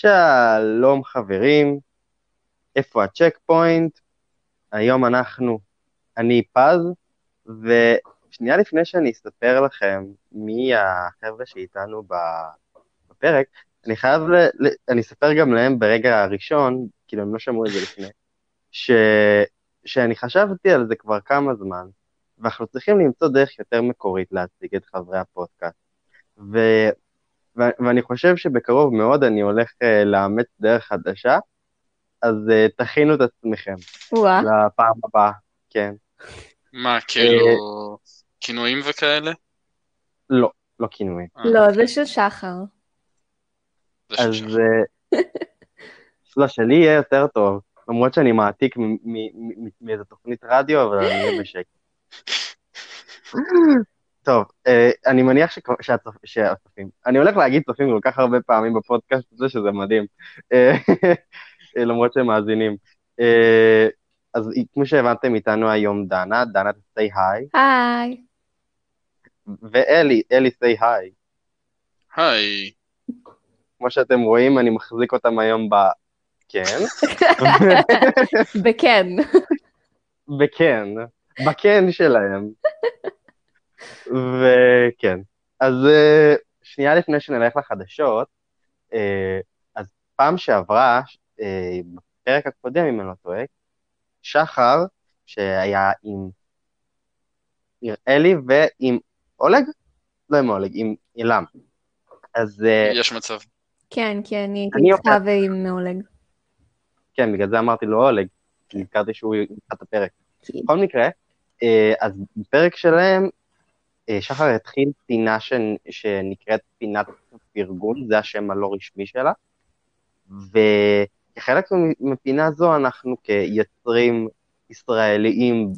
שלום חברים, איפה הצ'ק פוינט? היום אנחנו, אני פז, ושנייה לפני שאני אספר לכם מי החבר'ה שאיתנו בפרק, אני חייב, ל... אני אספר גם להם ברגע הראשון, כאילו הם לא שמעו את זה לפני, ש... שאני חשבתי על זה כבר כמה זמן, ואנחנו צריכים למצוא דרך יותר מקורית להציג את חברי הפודקאסט. ו... ו- ואני חושב שבקרוב מאוד אני הולך uh, לאמץ דרך חדשה, אז uh, תכינו את עצמכם. וואה. לפעם הבאה, כן. מה, כאילו, כינויים וכאלה? לא, לא כינויים. אה, לא, זה של שחר. זה אז... אה, לא, שלי יהיה יותר טוב, למרות שאני מעתיק מאיזה תוכנית רדיו, אבל אני אהיה בשקט. טוב, אה, אני מניח שכבר- שהצופ- שהצופים, אני הולך להגיד צופים כל כך הרבה פעמים בפודקאסט הזה, שזה מדהים, אה, למרות שהם מאזינים. אה, אז כמו שהבנתם איתנו היום דנה, דנה say hi, היי. ואלי, אלי say hi. היי, כמו שאתם רואים, אני מחזיק אותם היום ב... כן, בכן. בכן, בכן שלהם. וכן, אז אה, שנייה לפני שנלך לחדשות, אה, אז פעם שעברה, אה, בפרק הקודם, אם אני לא טועה, שחר, שהיה עם אלי ועם אולג? לא עם אולג, עם אילם. אז יש מצב. כן, כי אני הייתי אני איתך ועם מעולג. כן, בגלל זה אמרתי לו אולג, כי נזכרתי שהוא יפתח את הפרק. בכל מקרה, אז בפרק שלהם, שחר התחיל פינה. שנקראת פינת פרגון, זה השם הלא רשמי שלה, וכחלק מפינה זו אנחנו כיוצרים ישראליים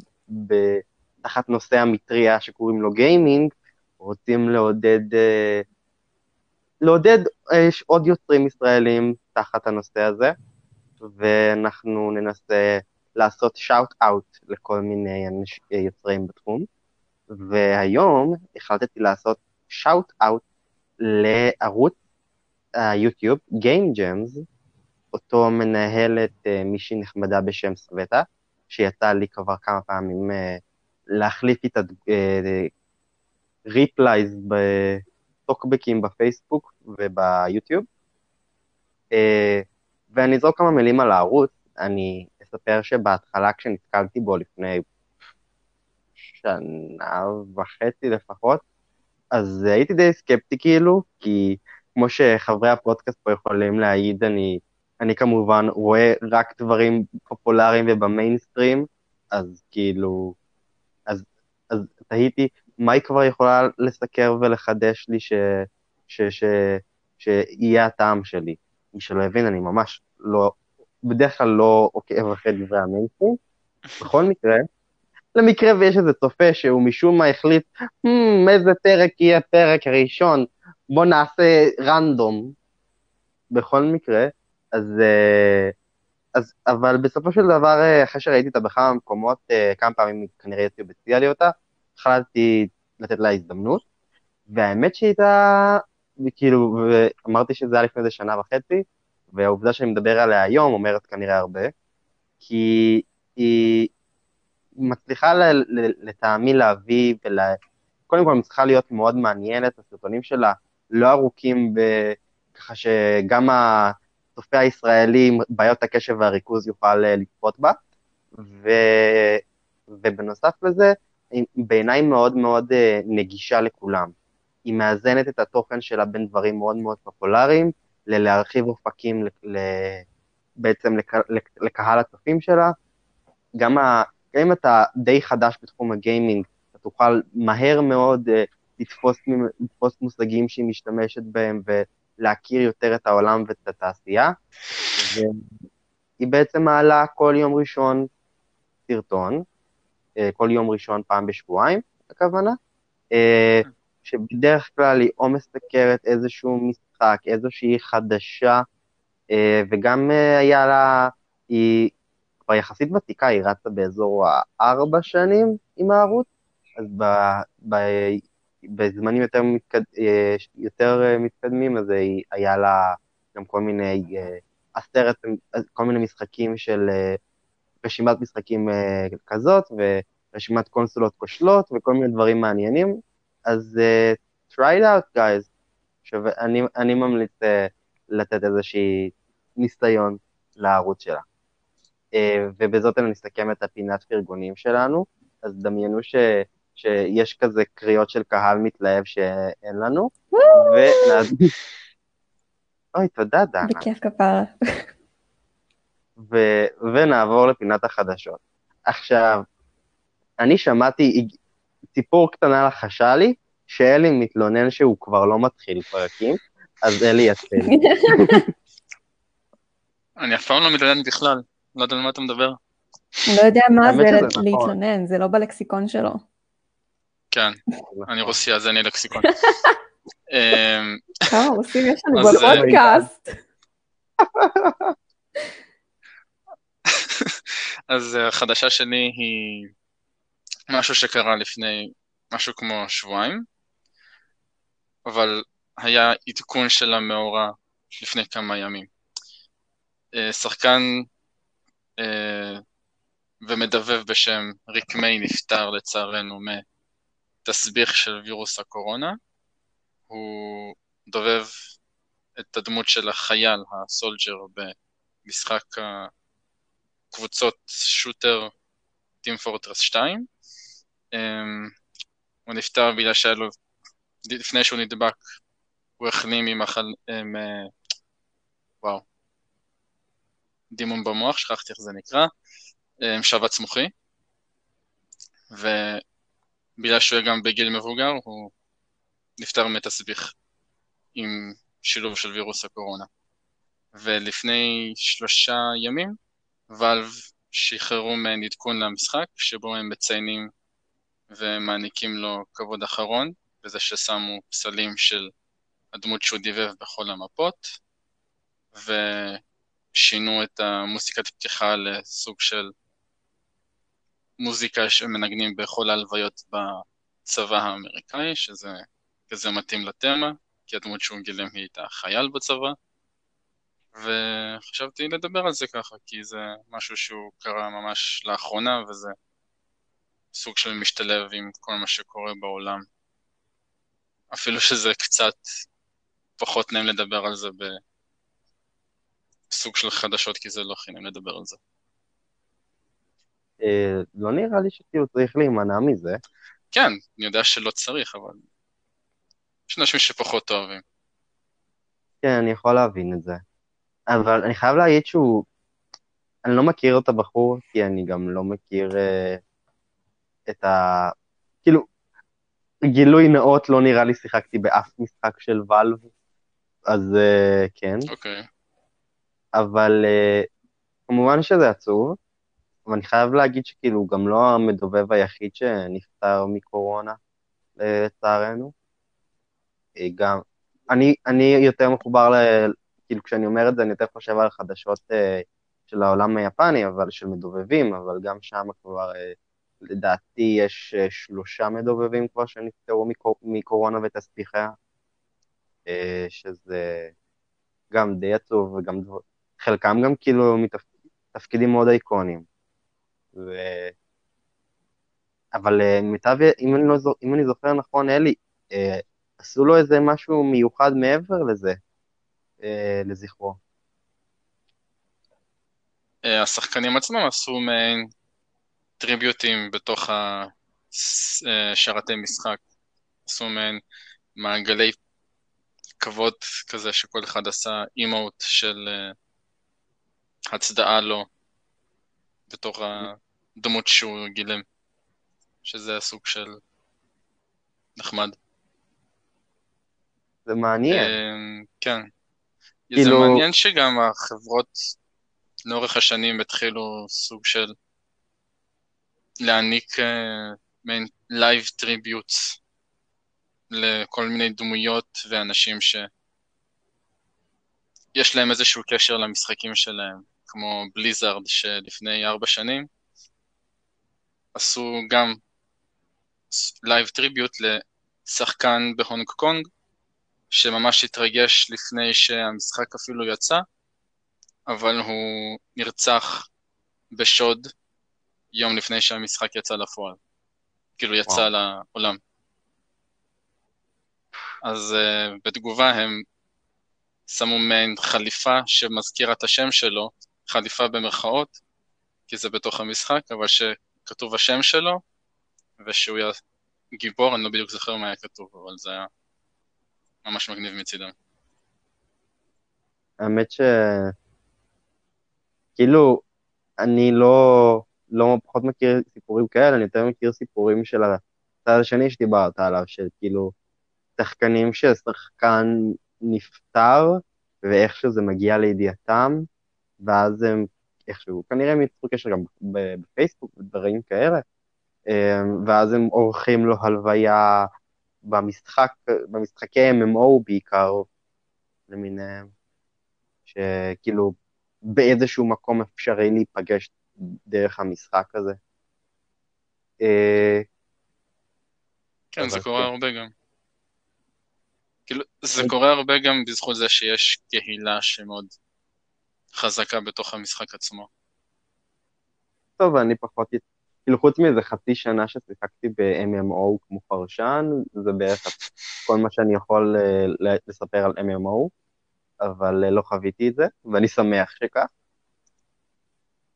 תחת נושא המטריה שקוראים לו גיימינג, רוצים לעודד, אה, לעודד אה, עוד יוצרים ישראלים תחת הנושא הזה, ואנחנו ננסה לעשות שאוט אאוט לכל מיני יוצרים בתחום, והיום החלטתי לעשות שאוט אאוט לערוץ היוטיוב Game Jams, אותו מנהלת אה, מישהי נחמדה בשם סווטה, שיצא לי כבר כמה פעמים אה, להחליף איתה replies בטוקבקים בפייסבוק וביוטיוב. אה, ואני אזרוק כמה מילים על הערוץ, אני אספר שבהתחלה כשנתקלתי בו לפני שנה וחצי לפחות, אז הייתי די סקפטי כאילו, כי כמו שחברי הפודקאסט פה יכולים להעיד, אני, אני כמובן רואה רק דברים פופולריים ובמיינסטרים, אז כאילו, אז, אז תהיתי, מה היא כבר יכולה לסקר ולחדש לי ש, ש, ש, שיהיה הטעם שלי? מי שלא הבין, אני ממש לא, בדרך כלל לא עוקב אחרי דברי המיינסטרים. בכל מקרה, למקרה ויש איזה צופה שהוא משום מה החליט, hmm, איזה פרק יהיה הפרק הראשון, בוא נעשה רנדום. בכל מקרה, אז, אה, אז, אבל בסופו של דבר, אה, אחרי שראיתי אותה בכמה מקומות, אה, כמה פעמים כנראה יוטיוב הציע לי אותה, החלטתי לתת לה הזדמנות, והאמת שהיא הייתה, כאילו, אמרתי שזה היה לפני איזה שנה וחצי, והעובדה שאני מדבר עליה היום אומרת כנראה הרבה, כי היא מצליחה לטעמי להביא, ול... קודם כל צריכה להיות מאוד מעניינת, הסרטונים שלה לא ארוכים, ב... ככה שגם הצופה הישראלי עם בעיות הקשב והריכוז יוכל אה, לצפות בה, ו... ובנוסף לזה, בעיניי מאוד מאוד אה, נגישה לכולם. היא מאזנת את התוכן שלה בין דברים מאוד מאוד פופולריים, ללהרחיב אופקים ל... ל... בעצם לק... לק... לקהל הצופים שלה. גם. גם אם אתה די חדש בתחום הגיימינג, אתה תוכל מהר מאוד uh, לתפוס, לתפוס מושגים שהיא משתמשת בהם ולהכיר יותר את העולם ואת התעשייה. והיא בעצם מעלה כל יום ראשון סרטון, uh, כל יום ראשון פעם בשבועיים, הכוונה, uh, שבדרך כלל היא או מסקרת איזשהו משחק, איזושהי חדשה, אה, וגם אה, היה לה, היא כבר יחסית ותיקה, היא רצה באזור הארבע שנים עם הערוץ, אז ב, ב, בזמנים יותר, מתקד, אה, יותר מתקדמים, אז היא, היה לה גם כל מיני, אה, הסרט, כל מיני משחקים של, אה, רשימת משחקים אה, כזאת, ורשימת קונסולות כושלות, וכל מיני דברים מעניינים. אז uh, try it out, guys. שווה, אני, ממליץ uh, לתת איזושהי ניסיון לערוץ שלה. Uh, ובזאת אני נסכם את הפינת פרגונים שלנו. אז דמיינו ש, שיש כזה קריאות של קהל מתלהב שאין לנו. ונעד... אוי, תודה, דנה. בכיף כפרה. ו... ונעבור לפינת החדשות. עכשיו, אני שמעתי, ציפור קטנה לחשה לי, שאלי מתלונן שהוא כבר לא מתחיל פרקים, אז אלי יתחיל. אני אף פעם לא מתלונן בכלל, לא יודע על מה אתה מדבר. לא יודע מה זה נכון. להתלונן, זה לא בלקסיקון שלו. כן, אני רוסי, אז אין לי לקסיקון. אמ, כמה רוסים יש לנו אז, אה, בפודקאסט? אז אה, החדשה שלי היא משהו שקרה לפני משהו כמו שבועיים, אבל היה עדכון של המאורע לפני כמה ימים. אה, שחקן אה, ומדבב בשם ריק מיי נפטר לצערנו מתסביך של וירוס הקורונה. הוא דובב את הדמות של החייל, הסולג'ר, במשחק הקבוצות שוטר טים פורטרס 2. Um, הוא נפטר בגלל שהיה לו, לפני שהוא נדבק, הוא החלים ממחל... עם, uh, וואו, דימום במוח, שכחתי איך זה נקרא, um, שבץ מוחי, ובגלל שהוא היה גם בגיל מבוגר, הוא נפטר מתסביך עם שילוב של וירוס הקורונה. ולפני שלושה ימים, ואלב שחררו מעין עדכון למשחק, שבו הם מציינים ומעניקים לו כבוד אחרון, בזה ששמו פסלים של הדמות שהוא דיבב בכל המפות, ושינו את המוסיקת פתיחה לסוג של מוזיקה שמנגנים בכל ההלוויות בצבא האמריקאי, שזה כזה מתאים לתמה, כי הדמות שהוא גילם היא הייתה חייל בצבא, וחשבתי לדבר על זה ככה, כי זה משהו שהוא קרה ממש לאחרונה, וזה סוג של משתלב עם כל מה שקורה בעולם. אפילו שזה קצת פחות נעים לדבר על זה בסוג של חדשות, כי זה לא נעים לדבר על זה. אה, לא נראה לי שכאילו צריך להימנע מזה. כן, אני יודע שלא צריך, אבל יש אנשים שפחות אוהבים. כן, אני יכול להבין את זה. אבל אני חייב להגיד שהוא... אני לא מכיר את הבחור, כי אני גם לא מכיר uh, את ה... כאילו, גילוי נאות לא נראה לי שיחקתי באף משחק של ואלב, אז uh, כן. אוקיי. אבל uh, כמובן שזה עצוב, אבל אני חייב להגיד שכאילו הוא גם לא המדובב היחיד שנפטר מקורונה, לצערנו. אה, גם, אני, אני יותר מחובר, ל, כאילו כשאני אומר את זה אני יותר חושב על חדשות uh, של העולם היפני, אבל של מדובבים, אבל גם שם כבר לדעתי יש שלושה מדובבים כבר שנפטרו מקור, מקורונה ותספיחיה, שזה גם די עצוב, וגם דבר, חלקם גם כאילו מתפקידים מאוד איקוניים. ו... אבל uh, מיטב, אם אני, לא, אם אני זוכר נכון, אלי, uh, עשו לו איזה משהו מיוחד מעבר לזה, אה, לזכרו. אה, השחקנים עצמם עשו מעין טריביוטים בתוך השרתי משחק. עשו מעין מעגלי כבוד כזה שכל אחד עשה אימוט של אה, הצדעה לו בתוך הדמות שהוא גילם, שזה הסוג של נחמד. זה מעניין. אמ, כן. זה כאילו- מעניין שגם החברות לאורך השנים התחילו סוג של להעניק אה, מעין live tributes לכל מיני דמויות ואנשים שיש להם איזשהו קשר למשחקים שלהם, כמו בליזארד שלפני ארבע שנים עשו גם live tribute לשחקן בהונג קונג שממש התרגש לפני שהמשחק אפילו יצא, אבל הוא נרצח בשוד יום לפני שהמשחק יצא לפועל. כאילו יצא וואו. לעולם. אז uh, בתגובה הם שמו מעין חליפה שמזכירה את השם שלו, חליפה במרכאות, כי זה בתוך המשחק, אבל שכתוב השם שלו, ושהוא יהיה גיבור, אני לא בדיוק זוכר מה היה כתוב, אבל זה היה ממש מגניב מצידם. האמת ש... כאילו, אני לא, לא פחות מכיר סיפורים כאלה, אני יותר מכיר סיפורים של הצד השני שדיברת עליו, של כאילו, שחקנים ששחקן נפטר, ואיך שזה מגיע לידיעתם, ואז הם איכשהו, כנראה הם יצרו קשר גם בפייסבוק ודברים כאלה, אמ, ואז הם עורכים לו הלוויה במשחק, במשחקי MMO בעיקר, למיניהם, שכאילו באיזשהו מקום אפשרי להיפגש דרך המשחק הזה. אה, כן, זה קורה כן. הרבה גם. כאילו, זה קורה הרבה גם בזכות זה שיש קהילה שמאוד חזקה בתוך המשחק עצמו. טוב, אני פחות, כאילו חוץ מזה חצי שנה ששיחקתי ב-MMO כמו פרשן, זה בערך כל מה שאני יכול אה, ל- לספר על MMO, אבל אה, לא חוויתי את זה, ואני שמח שכך.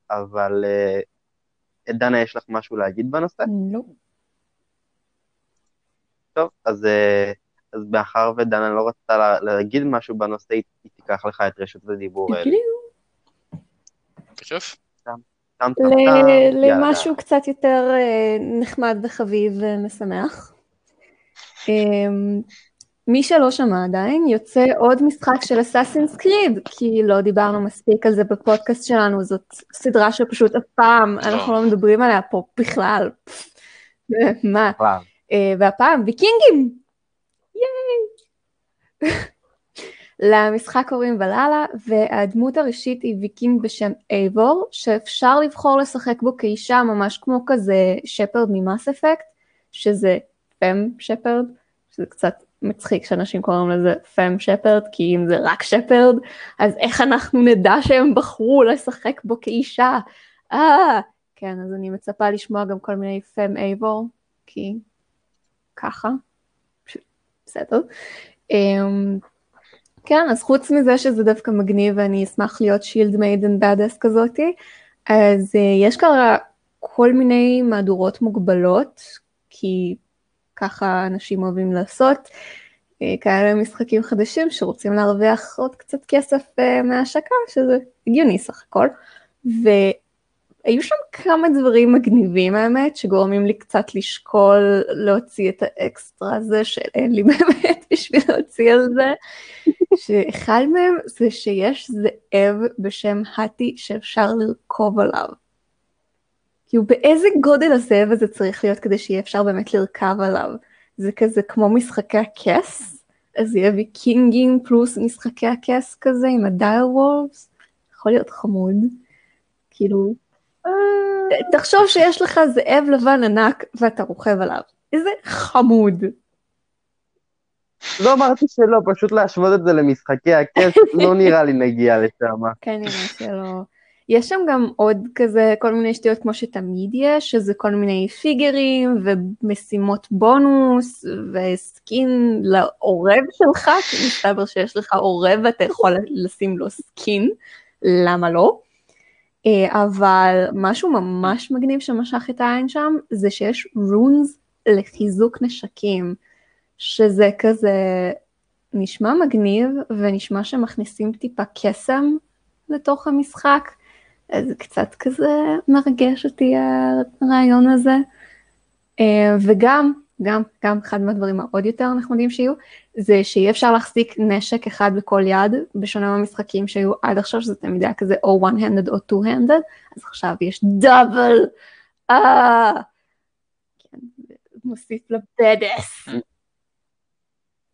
אבל אה, דנה, יש לך משהו להגיד בנושא? לא. טוב, אז, אז מאחר ודנה לא רצתה לה- להגיד משהו בנושא, היא תיקח לך את רשות הדיבור. אלי. יאללה. למשהו קצת יותר אה, נחמד וחביב ומשמח. אמ, מי שלא שמע עדיין, יוצא עוד משחק של אסאסינס קריד, כי לא דיברנו מספיק על זה בפודקאסט שלנו, זאת סדרה שפשוט אף פעם אנחנו לא מדברים עליה פה בכלל. מה? אה, והפעם ויקינגים! ייי! למשחק קוראים ולאלה, והדמות הראשית היא ויקינג בשם אייבור, שאפשר לבחור לשחק בו כאישה ממש כמו כזה שפרד ממאס אפקט, שזה פם שפרד, שזה קצת מצחיק שאנשים קוראים לזה פם שפרד, כי אם זה רק שפרד, אז איך אנחנו נדע שהם בחרו לשחק בו כאישה? אה, כן, אז אני מצפה לשמוע גם כל מיני פם אייבור, כי ככה, בסדר. Um, כן, אז חוץ מזה שזה דווקא מגניב ואני אשמח להיות שילד מיידן באדס כזאתי, אז uh, יש כרגע כל מיני מהדורות מוגבלות, כי ככה אנשים אוהבים לעשות, uh, כאלה משחקים חדשים שרוצים להרוויח עוד קצת כסף uh, מההשקה, שזה הגיוני סך הכל, והיו שם כמה דברים מגניבים האמת, שגורמים לי קצת לשקול להוציא את האקסטרה הזה, שאין לי באמת בשביל להוציא על זה. שאחד מהם זה שיש זאב בשם האטי שאפשר לרכוב עליו. כאילו באיזה גודל הזאב הזה צריך להיות כדי שיהיה אפשר באמת לרכב עליו? זה כזה כמו משחקי הכס? אז יהיה ויקינגים פלוס משחקי הכס כזה עם הדייר וולפס? יכול להיות חמוד. כאילו, תחשוב שיש לך זאב לבן ענק ואתה רוכב עליו. איזה חמוד. לא אמרתי שלא, פשוט להשוות את זה למשחקי הכס, לא נראה לי נגיע לשם. כנראה שלא. יש שם גם עוד כזה כל מיני שטויות כמו שתמיד יש, שזה כל מיני פיגרים ומשימות בונוס ו skin לעורב שלך, כי מסתבר שיש לך עורב ואתה יכול לשים לו skin, למה לא? אה, אבל משהו ממש מגניב שמשך את העין שם, זה שיש runes לחיזוק נשקים, שזה כזה נשמע מגניב ונשמע שמכניסים טיפה קסם לתוך המשחק, אז קצת כזה מרגש אותי הרעיון הזה. אה, וגם, גם, גם אחד מהדברים העוד יותר נחמדים שיהיו, זה שיהיה אפשר להחזיק נשק אחד בכל יד, בשונה מהמשחקים שהיו עד עכשיו, שזה תמיד היה כזה או one-handed או two-handed, אז עכשיו יש דאבל, אה, כן, מוסיף לבדס.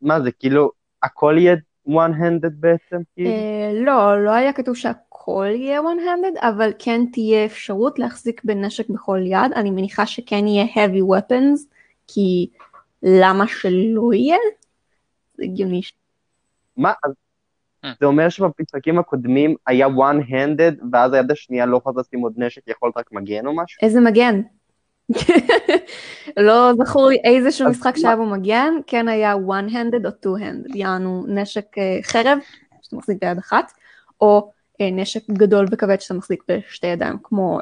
מה זה, כאילו, הכל יהיה one-handed בעצם? כאילו? אה, לא, לא היה כתוב שהכל יהיה one-handed, אבל כן תהיה אפשרות להחזיק בנשק בכל יד, אני מניחה שכן יהיה heavy weapons, כי למה שלא יהיה? זה הגיוני מה, אז Hmm. זה אומר שבמשחקים הקודמים היה one-handed, ואז היד השנייה לא יכולת לשים עוד נשק, יכולת רק מגן או משהו? איזה מגן. לא זכור לי איזשהו משחק שהיה בו מגן, כן היה one-handed או two-handed, יענו נשק אה, חרב, שאתה מחזיק ביד אחת, או אה, נשק גדול וכבד שאתה מחזיק בשתי ידיים, כמו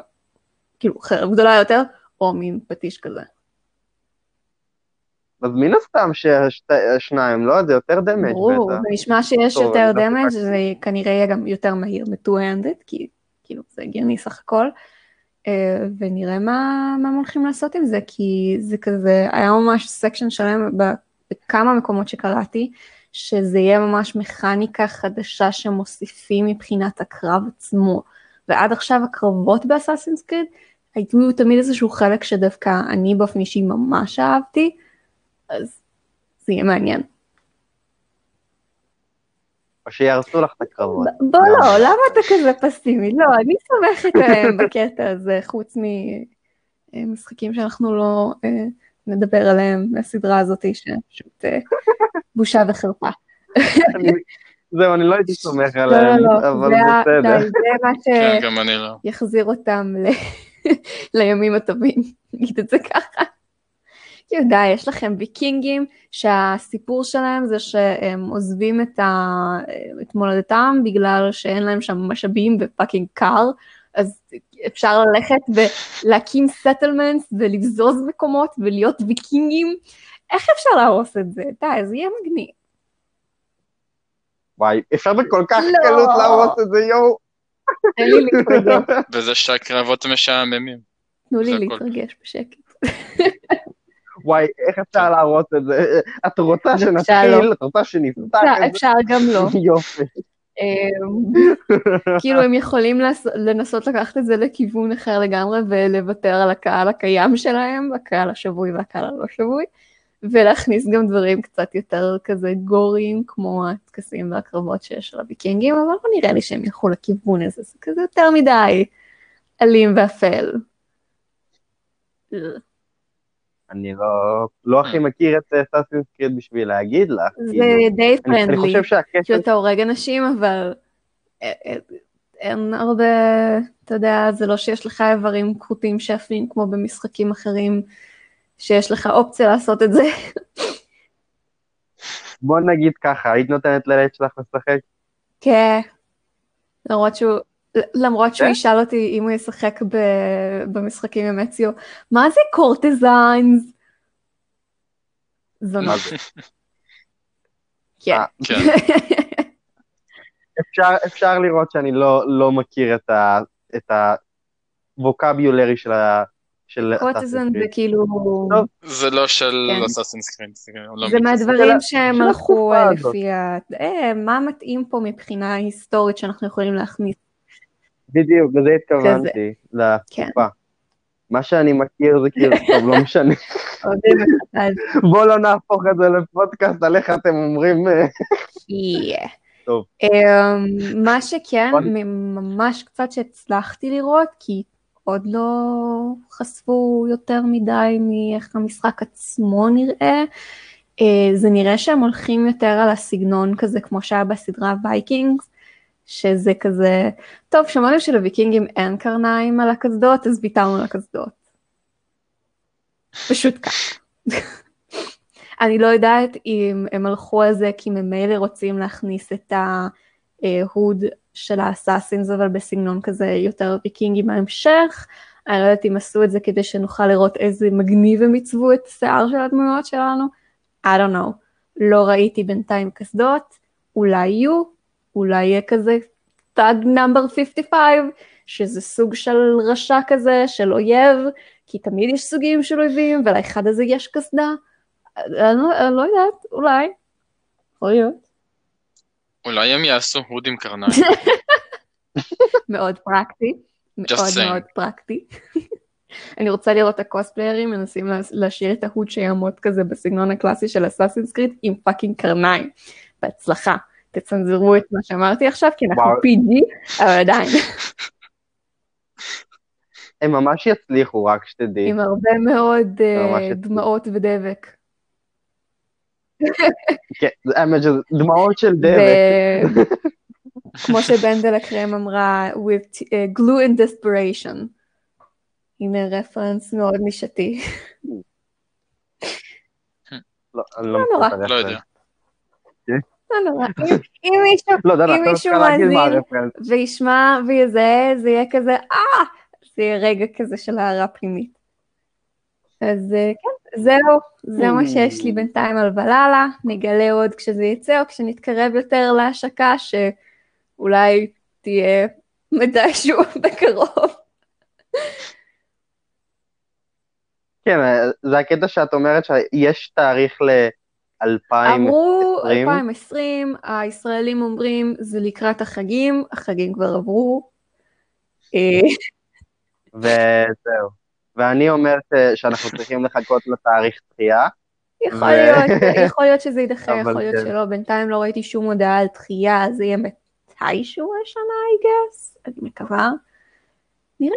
כאילו חרב גדולה יותר, או מין פטיש כזה. אז מן הסתם ששניים, לא? זה יותר דמג' ברור, בטח. זה נשמע שיש יותר דמג'. זה כנראה יהיה גם יותר מהיר מ-2-handed, כי כאילו זה הגיוני סך הכל, ונראה מה, מה הם הולכים לעשות עם זה, כי זה כזה, היה ממש section שלם בכמה מקומות שקראתי, שזה יהיה ממש מכניקה חדשה שמוסיפים מבחינת הקרב עצמו, ועד עכשיו הקרבות באסאסינס קריד, היו תמיד איזשהו חלק שדווקא אני באופן אישי ממש אהבתי, אז זה יהיה מעניין. או שיהרסו לך את הקרבות. בוא לא, למה אתה כזה פסימי? לא, אני סומכת עליהם בקטע הזה, חוץ ממשחקים שאנחנו לא אה, נדבר עליהם מהסדרה הזאת, שפשוט אה, בושה וחרפה. זהו, אני לא הייתי סומך לא, עליהם, לא, לא, אבל בסדר. זה מה כן, גם אני לא. שיחזיר אותם ל- לימים הטובים, נגיד את זה ככה. כאילו די, יש לכם ויקינגים שהסיפור שלהם זה שהם עוזבים את, ה... את מולדתם בגלל שאין להם שם משאבים ו fucking קר, אז אפשר ללכת ולהקים settlements ולבזוז מקומות ולהיות ויקינגים. איך אפשר להרוס את זה? די, זה יהיה מגניב. וואי, אפשר בכל כך לא. קלות להרוס את זה, יואו. תן לי להתרגש, וזה שהקרבות משעממים. תנו לי. להתרגש בשקט. וואי, איך אפשר להרוס את זה? את רוצה שנתחיל? לא. את רוצה שנפתח את זה? אפשר גם לא. יופי. אמ, כאילו הם יכולים לנסות לקחת את זה לכיוון אחר לגמרי ולוותר על הקהל הקיים שלהם, הקהל השבוי והקהל הלא שבוי, ולהכניס גם דברים קצת יותר כזה גוריים כמו הטקסים והקרבות שיש על הוויקינגים, אבל לא נראה לי שהם ילכו לכיוון הזה, זה כזה יותר מדי אלים ואפל. אני לא- לא הכי מכיר את סאסינס קריד בשביל להגיד לך. זה כאילו. די אני- אני פרנדלי. חושב שהקשר... שאתה הורג אנשים, אבל א- א- אין הרבה, אתה יודע, זה לא שיש לך איברים כרותים שעפים כמו במשחקים אחרים, שיש לך אופציה לעשות את זה. בוא נגיד ככה, היית נותנת לילד שלך לשחק? כן. למרות שהוא... למרות שהוא כן? ישאל אותי אם הוא ישחק ב- במשחקים עם אציו, מה זה קורטיזיינס? זונות. מה זה? כן. אה, כן. אפשר, אפשר לראות שאני לא, לא מכיר את, ה, את הווקביולרי של ה... של זה. כאילו... זה לא של כן. אסאסינס קריד. לא זה מהדברים של- שהם הלכו אה. לפי ה... אה, מה מתאים פה מבחינה היסטורית שאנחנו יכולים להכניס. בדיוק, לזה התכוונתי, לתקופה. מה שאני מכיר זה כאילו, טוב, לא משנה. בואו לא נהפוך את זה לפודקאסט על איך אתם אומרים... אה. טוב. אמ, מה שכן, ממש קצת שהצלחתי לראות, כי עוד לא חשפו יותר מדי מאיך המשחק עצמו נראה, אה, זה נראה שהם הולכים יותר על הסגנון כזה כמו שהיה בסדרה וייקינגס, שזה כזה, טוב, שמענו שלוויקינגים אין קרניים על הקסדות, אז ויתרנו על הקסדות. פשוט ככה. אני לא יודעת אם הם הלכו על זה כי ממילא רוצים להכניס את ההוד של האסאסינס, אבל בסגנון כזה יותר ויקינגי בהמשך. אני לא יודעת אם עשו את זה כדי שנוכל לראות איזה מגניב הם עיצבו את השיער של הדמויות שלנו. I don't know. לא ראיתי בינתיים קסדות, אולי יהיו, אולי יהיה כזה thug number 55, שזה סוג של רשע כזה, של אויב, כי תמיד יש סוגים של אויבים, ולאחד הזה יש קסדה. אני לא, אני לא יודעת, אולי. יכול להיות. אולי הם יעשו hood עם קרניים. מאוד פרקטי. מאוד saying. מאוד פרקטי. אני רוצה לראות את הקוספליירים מנסים לה- להשאיר את ה hood שיעמוד כזה בסגנון הקלאסי של אסאסינס קריד עם fucking קרניים. בהצלחה. תצנזרו את מה שאמרתי עכשיו, כי אנחנו. PG, אבל עדיין, הם ממש יצליחו, רק שתדעי. עם הרבה מאוד אה. דמעות ודבק. כן, זה- האמת שזה דמעות של דבק. כמו שבנדלה קרם אמרה, with uh, glue and desperation. הנה רפרנס מאוד נישתי. לא, אני לא לא לא. יודע. לא נורא. אם- אם מישהו לא, דנה, אם מישהו מאזין-. וישמע ויזהה, זה יהיה כזה, אה! זה יהיה רגע כזה של הערה פנימית. אז אה, כן, זהו, זה מה שיש לי בינתיים על ולאלה, נגלה עוד כשזה יצא, או כשנתקרב יותר להשקה, שאולי תהיה מתישהו בקרוב. כן, זה הקטע שאת אומרת שיש תאריך ל-2020. אמרו 2020, הישראלים אומרים זה לקראת החגים, החגים כבר עברו. אה, וזהו. ואני אומר שאנחנו צריכים לחכות לתאריך דחייה. יכול להיות, יכול להיות שזה יידחה, יכול להיות כן. שלא, בינתיים לא ראיתי שום הודעה על דחייה, זה יהיה מתישהו השנה, I guess, אני מקווה. נראה.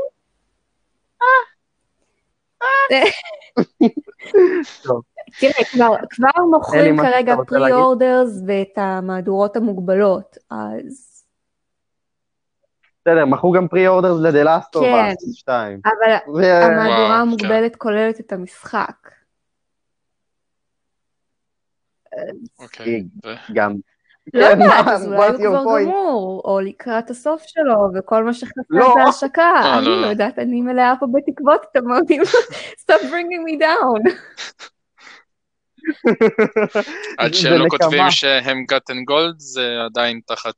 טוב. תראה, כבר, כבר מוכרים כרגע? פרי-אורדרס ואת המהדורות המוגבלות, אז... בסדר, מכרו גם פרי-אורדרס ל-The Last of כן. Us 2. אבל זה- המהדורה וואו, המוגבלת כוללת את המשחק. אוקיי. ו- גם... לא כן, יודעת, אז אולי הוא כבר? גמור, או לקראת הסוף שלו, וכל מה שחסר לא. זה השקה. אה, אני לא, לא לא. יודעת, אני מלאה פה בתקוות, אתם אומרים, stop bringing me down. עד לא נקמה. כותבים שהם gotten gold, זה עדיין תחת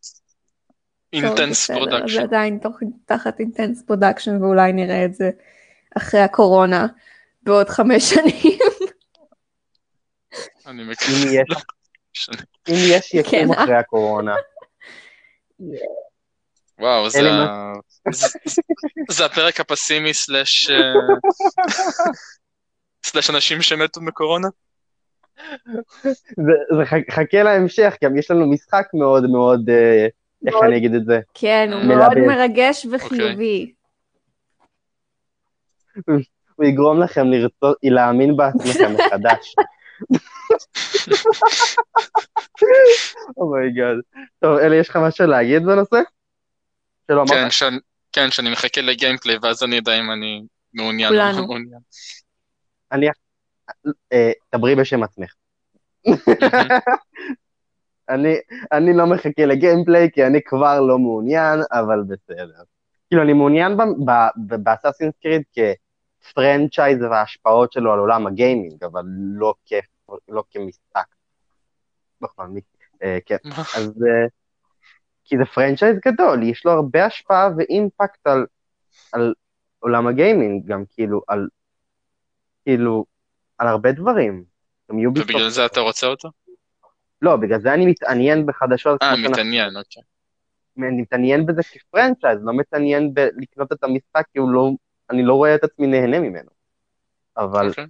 אינטנס פרודקשן. זה עדיין תחת אינטנס פרודקשן, ואולי נראה את זה אחרי הקורונה, בעוד חמש שנים. אני מקווה. אם יש יקום כן, אה? אחרי הקורונה. וואו, זה ה- זה- זה הפרק הפסימי סלאש אה, סלאש אנשים שמתו מקורונה? זה- זה ח- חכה להמשך, גם יש לנו משחק מאוד מאוד, אה, איך. אני אגיד את זה? כן, הוא. מאוד מרגש וחיובי. הוא יגרום לכם לרצות, להאמין בעצמכם מחדש. oh my god. טוב, אלי, יש לך משהו להגיד בנושא? כן? שאני- כן, שאני מחכה ל gameplay ואז אני יודע אם אני מעוניין או כולנו. לא מעוניין. אה, דברי בשם עצמך. אני, אני לא מחכה ל gameplay כי אני כבר לא מעוניין, אבל בסדר. כאילו, אני מעוניין באסאסינס קריד כ franchise וההשפעות שלו על עולם הגיימינג, אבל לא, כ, לא כמשחק. בכל מקרה, אה, כן. אז אה, כי זה פרנצ'ייז גדול, יש לו הרבה השפעה ואימפקט על, על עולם הגיימינג, גם כאילו על, כאילו, על הרבה דברים. גם יוביסופט. ובגלל זה אתה רוצה אותו? לא, בגלל זה אני מתעניין בחדשות. אה, מתעניין, אוקיי. אני מתעניין בזה כפרנצ'ייז, לא מתעניין בלקנות את המשחק, כי לא, אני לא רואה את עצמי נהנה ממנו. אבל אוקיי.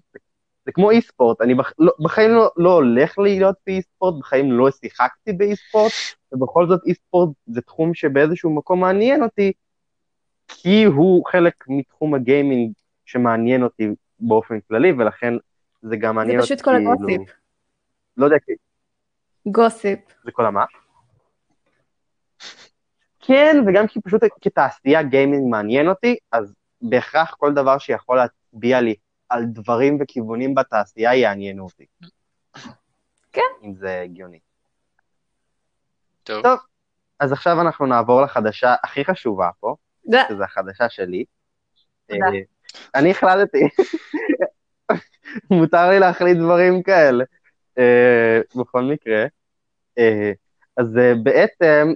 זה כמו אי ספורט, אני בח, לא, בחיים לא, לא הולך להיות באי ספורט, בחיים לא שיחקתי באי ספורט, ובכל זאת אי ספורט זה תחום שבאיזשהו מקום מעניין אותי, כי הוא חלק מתחום הגיימינג שמעניין אותי באופן כללי, ולכן זה גם זה מעניין אותי, פשוט כל הגוסיפ. לא יודע, כי- גוסיפ. זה כל המה? כן, וגם כי פשוט כתעשייה גיימינג מעניין אותי, אז בהכרח כל דבר שיכול להצביע לי על דברים וכיוונים בתעשייה יעניינו אותי. כן. אם זה הגיוני. טוב. טוב. אז עכשיו אנחנו נעבור לחדשה הכי חשובה פה, זה- שזו החדשה שלי. תודה. אה, אני החלטתי, מותר לי להחליט דברים כאלה. אה, בכל מקרה, אה, אז אה, בעצם,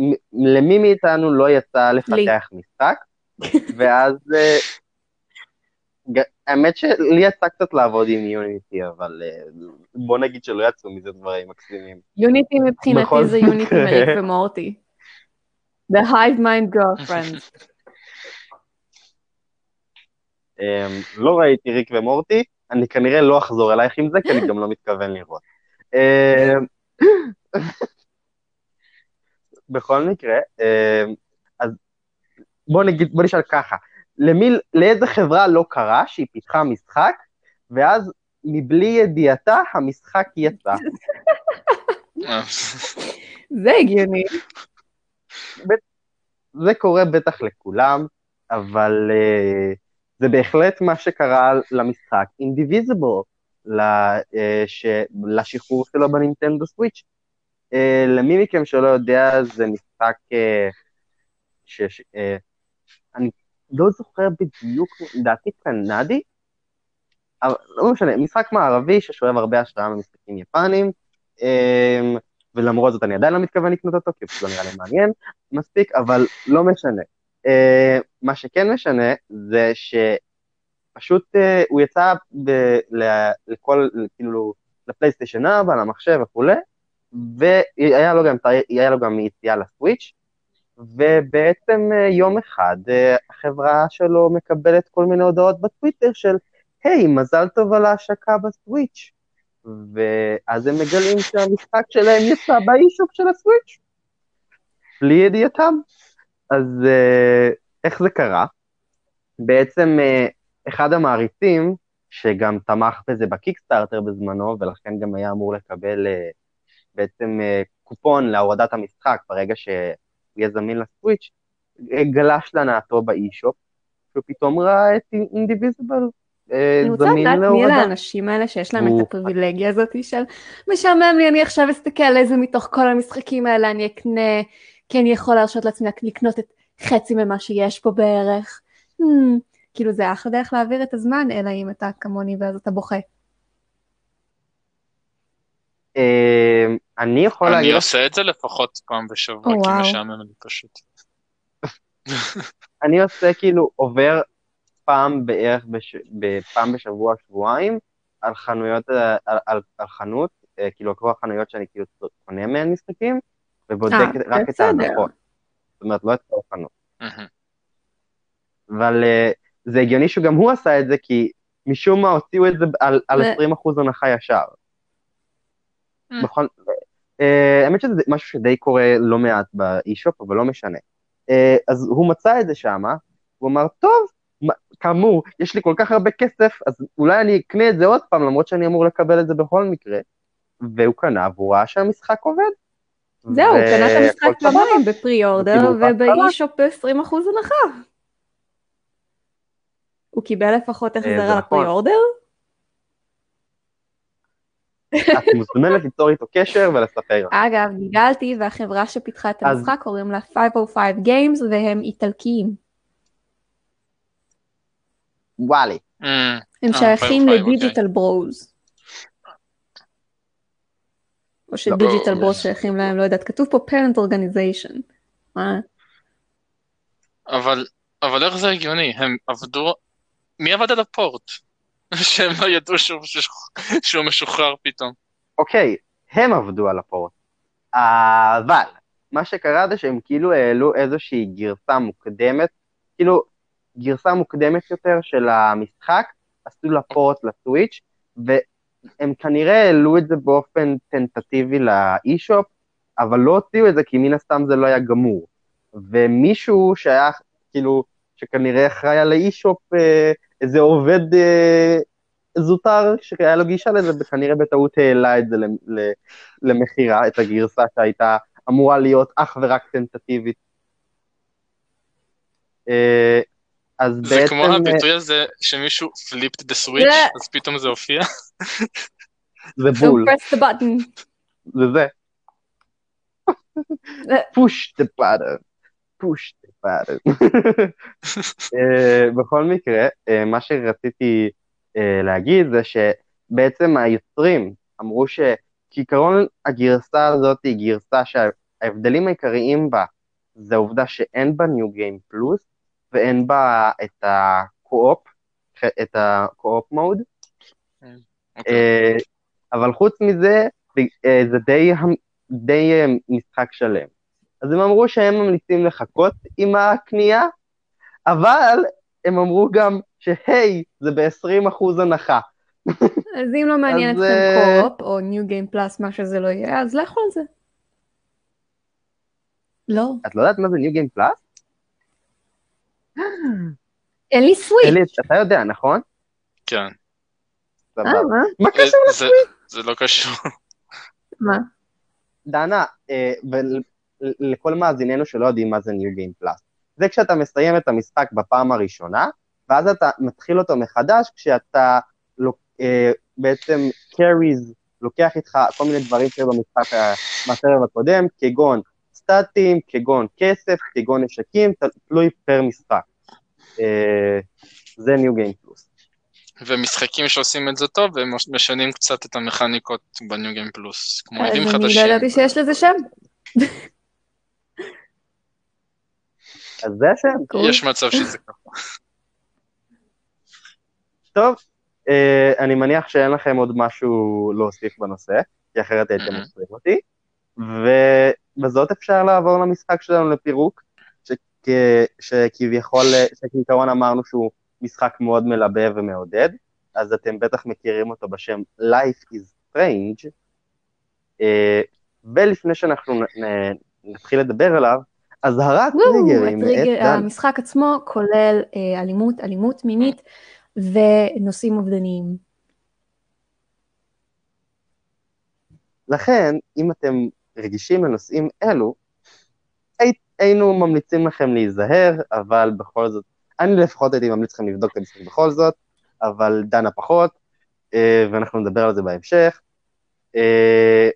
מ- למי מאיתנו לא יצא לפתח משחק, ואז ג- האמת שלי יצא קצת לעבוד עם יוניטי, אבל בוא נגיד שלא יצאו מזה דברים מקסימים. יוניטי מבחינתי זה יוניטי. מריק ומורטי. The hive mind girlfriends. אמ, לא ראיתי ריק ומורטי, אני כנראה לא אחזור אלייך עם זה, כי אני גם לא מתכוון לראות. אמ, בכל מקרה, אמ, אז בוא נגיד, בוא נשאל ככה, למי, לאיזה חברה לא קרה שהיא פיתחה משחק, ואז מבלי ידיעתה המשחק יצא. זה הגיוני. זה קורה בטח לכולם, אבל uh, זה בהחלט מה שקרה למשחק אינדיביזיבל, לשחרור שלו בנינטנדו סוויץ'. Uh, למי מכם שלא יודע, זה משחק uh, ש... אני לא זוכר בדיוק, לדעתי קנדי, אבל לא משנה, משחק מערבי ששואב הרבה השראה ממשחקים יפנים, um, ולמרות זאת אני עדיין לא מתכוון לקנות אותו, כי פשוט לא נראה לי מעניין מספיק, אבל לא משנה. Uh, מה שכן משנה זה שפשוט uh, הוא יצא ב- לכל, כאילו, לפלייסטיישן 4, למחשב וכולי, והיה לו גם, לו גם יציאה לסוויץ', ובעצם uh, יום אחד uh, החברה שלו מקבלת כל מיני הודעות בטוויטר של, היי, hey, מזל טוב על ההשקה בסוויץ'. ואז הם מגלים שהמשחק שלהם יצא באישוק של הסוויץ', בלי ידיעתם. אז uh, איך זה קרה? בעצם uh, אחד המעריצים, שגם תמך בזה בקיקסטארטר בזמנו, ולכן גם היה אמור לקבל uh, בעצם קופון להורדת המשחק ברגע שהוא יהיה זמין לסוויץ', גלש להנאתו באי-שופ, ופתאום ראה את אינדיביזיבל אני רוצה לדעת מי אלה האנשים האלה שיש להם את הפריבילגיה הזאת של משעמם לי, אני עכשיו אסתכל איזה מתוך כל המשחקים האלה אני אקנה, כי אני יכול להרשות לעצמי לקנות את חצי ממה שיש פה בערך. Hmm, כאילו זה אחלה דרך להעביר את הזמן, אלא אם אתה כמוני ואז אתה בוכה. אמ, אני יכול להגיד... אני עושה את זה לפחות פעם בשבוע, כי משעמם לי פשוט. אני עושה כאילו עובר פעם בערך, בש... פעם בשבוע, שבועיים, על חנויות, אה, על, על, על חנות, אה, כאילו עקבו החנויות שאני כאילו קונה מהן משחקים, ובודק 아, רק את ההנחות. זאת אומרת, לא את כל החנות. אבל uh, זה הגיוני שגם הוא עשה את זה, כי משום מה הוציאו את זה על, על 20% הנחה ישר. בכל... Uh, האמת שזה משהו שדי קורה לא מעט באי-שופ, אבל לא משנה. אז הוא מצא את זה שמה, הוא אמר, טוב, כאמור, יש לי כל כך הרבה כסף, אז אולי אני אקנה את זה עוד פעם, למרות שאני אמור לקבל את זה בכל מקרה. והוא קנה, והוא ראה שהמשחק עובד. זהו, הוא קנה את המשחק פעמיים בפרי אורדר, ובאי-שופ ב-20% הנחה. הוא קיבל לפחות החזר אה, על הפרי נכון. אורדר? את מוזמנת ליצור איתו קשר ולספר. אגב, גיגלתי, והחברה שפיתחה את המשחק קוראים לה 505 Games, והם איטלקיים. וואלי. הם אה, שייכים 505, לדיג'יטל ברוז. או שדיג'יטל ברוז שייכים להם, לא יודעת, כתוב פה parent organization. מה? אבל, אבל איך זה הגיוני? הם עבדו... מי עבד על הפורט? שהם לא ידעו שהוא, שהוא משוחרר פתאום. אוקיי, הם עבדו על הפורט. אבל, מה שקרה זה שהם כאילו העלו איזושהי גרסה מוקדמת, כאילו, גרסה מוקדמת יותר של המשחק, עשו לה פורט לסוויץ', והם כנראה העלו את זה באופן טנטטיבי לאי-שופ, אבל לא הוציאו את זה כי מן הסתם זה לא היה גמור. ומישהו שהיה, כאילו, שכנראה אחראי על האי-שופ, אה, איזה עובד אה, זוטר שהיה לו גישה לזה, וכנראה בטעות העלה את זה למכירה, את הגרסה שהייתה אמורה להיות אך ורק טנטטיבית. אה, אז זה בעצם... כמו הביטוי הזה שמישהו פליפט דה סוויץ', אז פתאום זה הופיע. זה בול, Don't press the button. זה זה. push the button, push the button. אה, בכל מקרה, אה, מה שרציתי אה, להגיד זה שבעצם היוצרים אמרו שכעיקרון הגרסה הזאת היא גרסה שההבדלים העיקריים בה זה העובדה שאין בה New Game Plus ואין בה את הקו-אופ, את הקו-אופ מוד. אוקיי. אבל חוץ מזה, זה די, די משחק שלם. אז הם אמרו שהם ממליצים לחכות עם הקנייה, אבל הם אמרו גם שהי, זה ב-20% הנחה. אז אם לא מעניין אתכם אה, קו-אופ, או ניו גיים פלאס, מה שזה לא יהיה, אז לכו על זה. לא. את לא יודעת מה זה New Game Plus? אין לי סוויץ'. אלי, אתה יודע, נכון? כן. אה, סבבה. מה? מה קשור אה, זה- לא קשור. מה? דנה, אה, ולכל מאזיננו שלא יודעים מה זה New Game Plus. זה כשאתה מסיים את המשחק בפעם הראשונה, ואז אתה מתחיל אותו מחדש כשאתה אה, בעצם carries, לוקח איתך כל מיני דברים שהיו במשחק הקודם, כגון סטטים, כגון כסף, כגון נשקים, תלוי פר משחק. אה, זה New Game Plus. ומשחקים שעושים את זה טוב, הם משנים קצת את המכניקות בניו גיים פלוס, כמו אז עדים אני לא חדשים. ידעתי שיש לזה שם. אז זה השם. יש מצב שזה ככה. טוב, אה, אני מניח שאין לכם עוד משהו להוסיף בנושא, כי אחרת הייתם. עוצרים אותי, ובזאת אפשר לעבור למשחק שלנו לפירוק, שכ... שכביכול, שכעיקרון אמרנו שהוא משחק מאוד מלבב ומעודד, אז אתם בטח מכירים אותו בשם Life is Strange, אה, ולפני שאנחנו נ- נ- נתחיל לדבר עליו, אזהרת טריגרים. המשחק עצמו כולל אה, אלימות, אלימות מינית ונושאים אובדניים. לכן, אם אתם רגישים לנושאים אלו, הי, היינו ממליצים לכם להיזהר, אבל בכל זאת, אני לפחות הייתי ממליץ לכם לבדוק את המשחק בכל זאת, אבל דנה פחות, אה, ואנחנו נדבר על זה בהמשך. אה,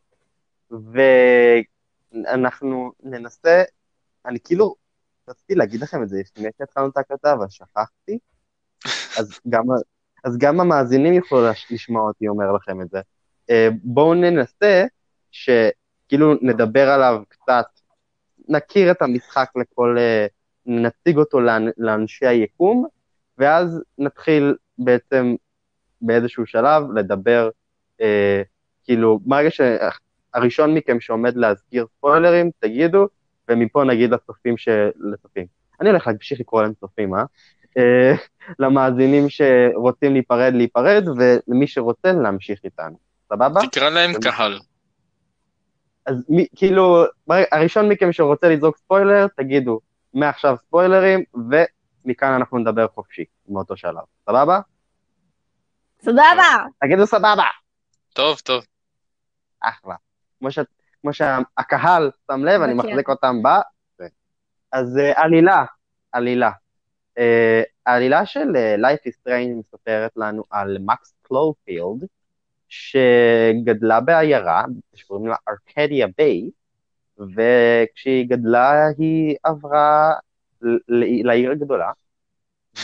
ואנחנו ננסה, אני כאילו, רציתי להגיד לכם את זה לפני שהתחלנו את ההקלטה, אבל שכחתי, אז גם, אז גם המאזינים יוכלו לש- לשמוע אותי אומר לכם את זה. אה, בואו ננסה שכאילו נדבר עליו קצת, נכיר את המשחק לכל, אה, נציג אותו לאנ- לאנשי היקום, ואז נתחיל בעצם באיזשהו שלב לדבר, אה, כאילו, ברגע שהראשון מכם שעומד להזכיר ספוילרים, תגידו, ומפה נגיד לצופים ש... לצופים. אני הולך להמשיך לקרוא להם צופים, אה? אה, למאזינים שרוצים להיפרד, להיפרד, ולמי שרוצה להמשיך איתנו. סבבה? תקרא להם קהל. אז מי, כאילו, הראשון מכם שרוצה לזרוק ספוילר, תגידו, מעכשיו ספוילרים, ומכאן אנחנו נדבר חופשי, מאותו שלב. סבבה? סבבה! תגידו סבבה. טוב, טוב. אחלה. כמו, ש... כמו שהקהל שם לב, אני. מחזיק אותם ב... אז uh, עלילה, עלילה. Uh, העלילה של uh, Life is Strange מספרת לנו על מקס קלופילד, שגדלה בעיירה שקוראים לה ארקדיה ביי, וכשהיא גדלה היא עברה לעיר הגדולה,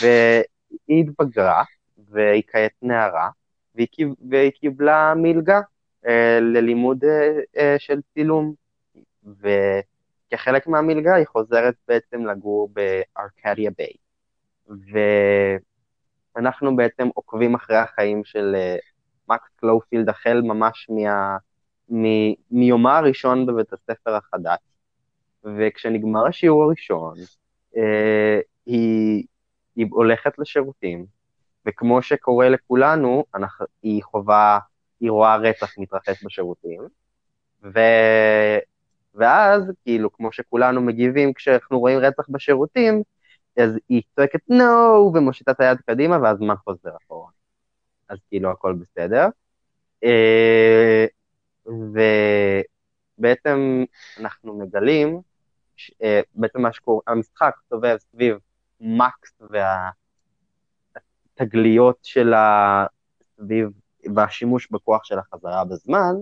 והיא התבגרה, והיא כעת נערה, והיא, קיב- והיא קיבלה מלגה אה, ללימוד אה, אה, של צילום, וכחלק מהמלגה היא חוזרת בעצם לגור בארקדיה ביי. ואנחנו בעצם עוקבים אחרי החיים של אה, מקס קלופילד החל ממש מה, מ, מיומה הראשון בבית הספר החדש, וכשנגמר השיעור הראשון, אה, היא, היא הולכת לשירותים, וכמו שקורה לכולנו, אנחנו, היא חווה, היא רואה רצח מתרחש בשירותים, ו... ואז, כאילו, כמו שכולנו מגיבים כשאנחנו רואים רצח בשירותים, אז היא צועקת נו, ומושיטה את היד קדימה, ואז זמן חוזר אחורה. אז כאילו הכל בסדר. אה, ובעצם אנחנו מגלים, ש- אה, בעצם מה שקורה, המשחק סובב סביב מקס והתגליות שלה סביב, והשימוש בכוח של החזרה בזמן,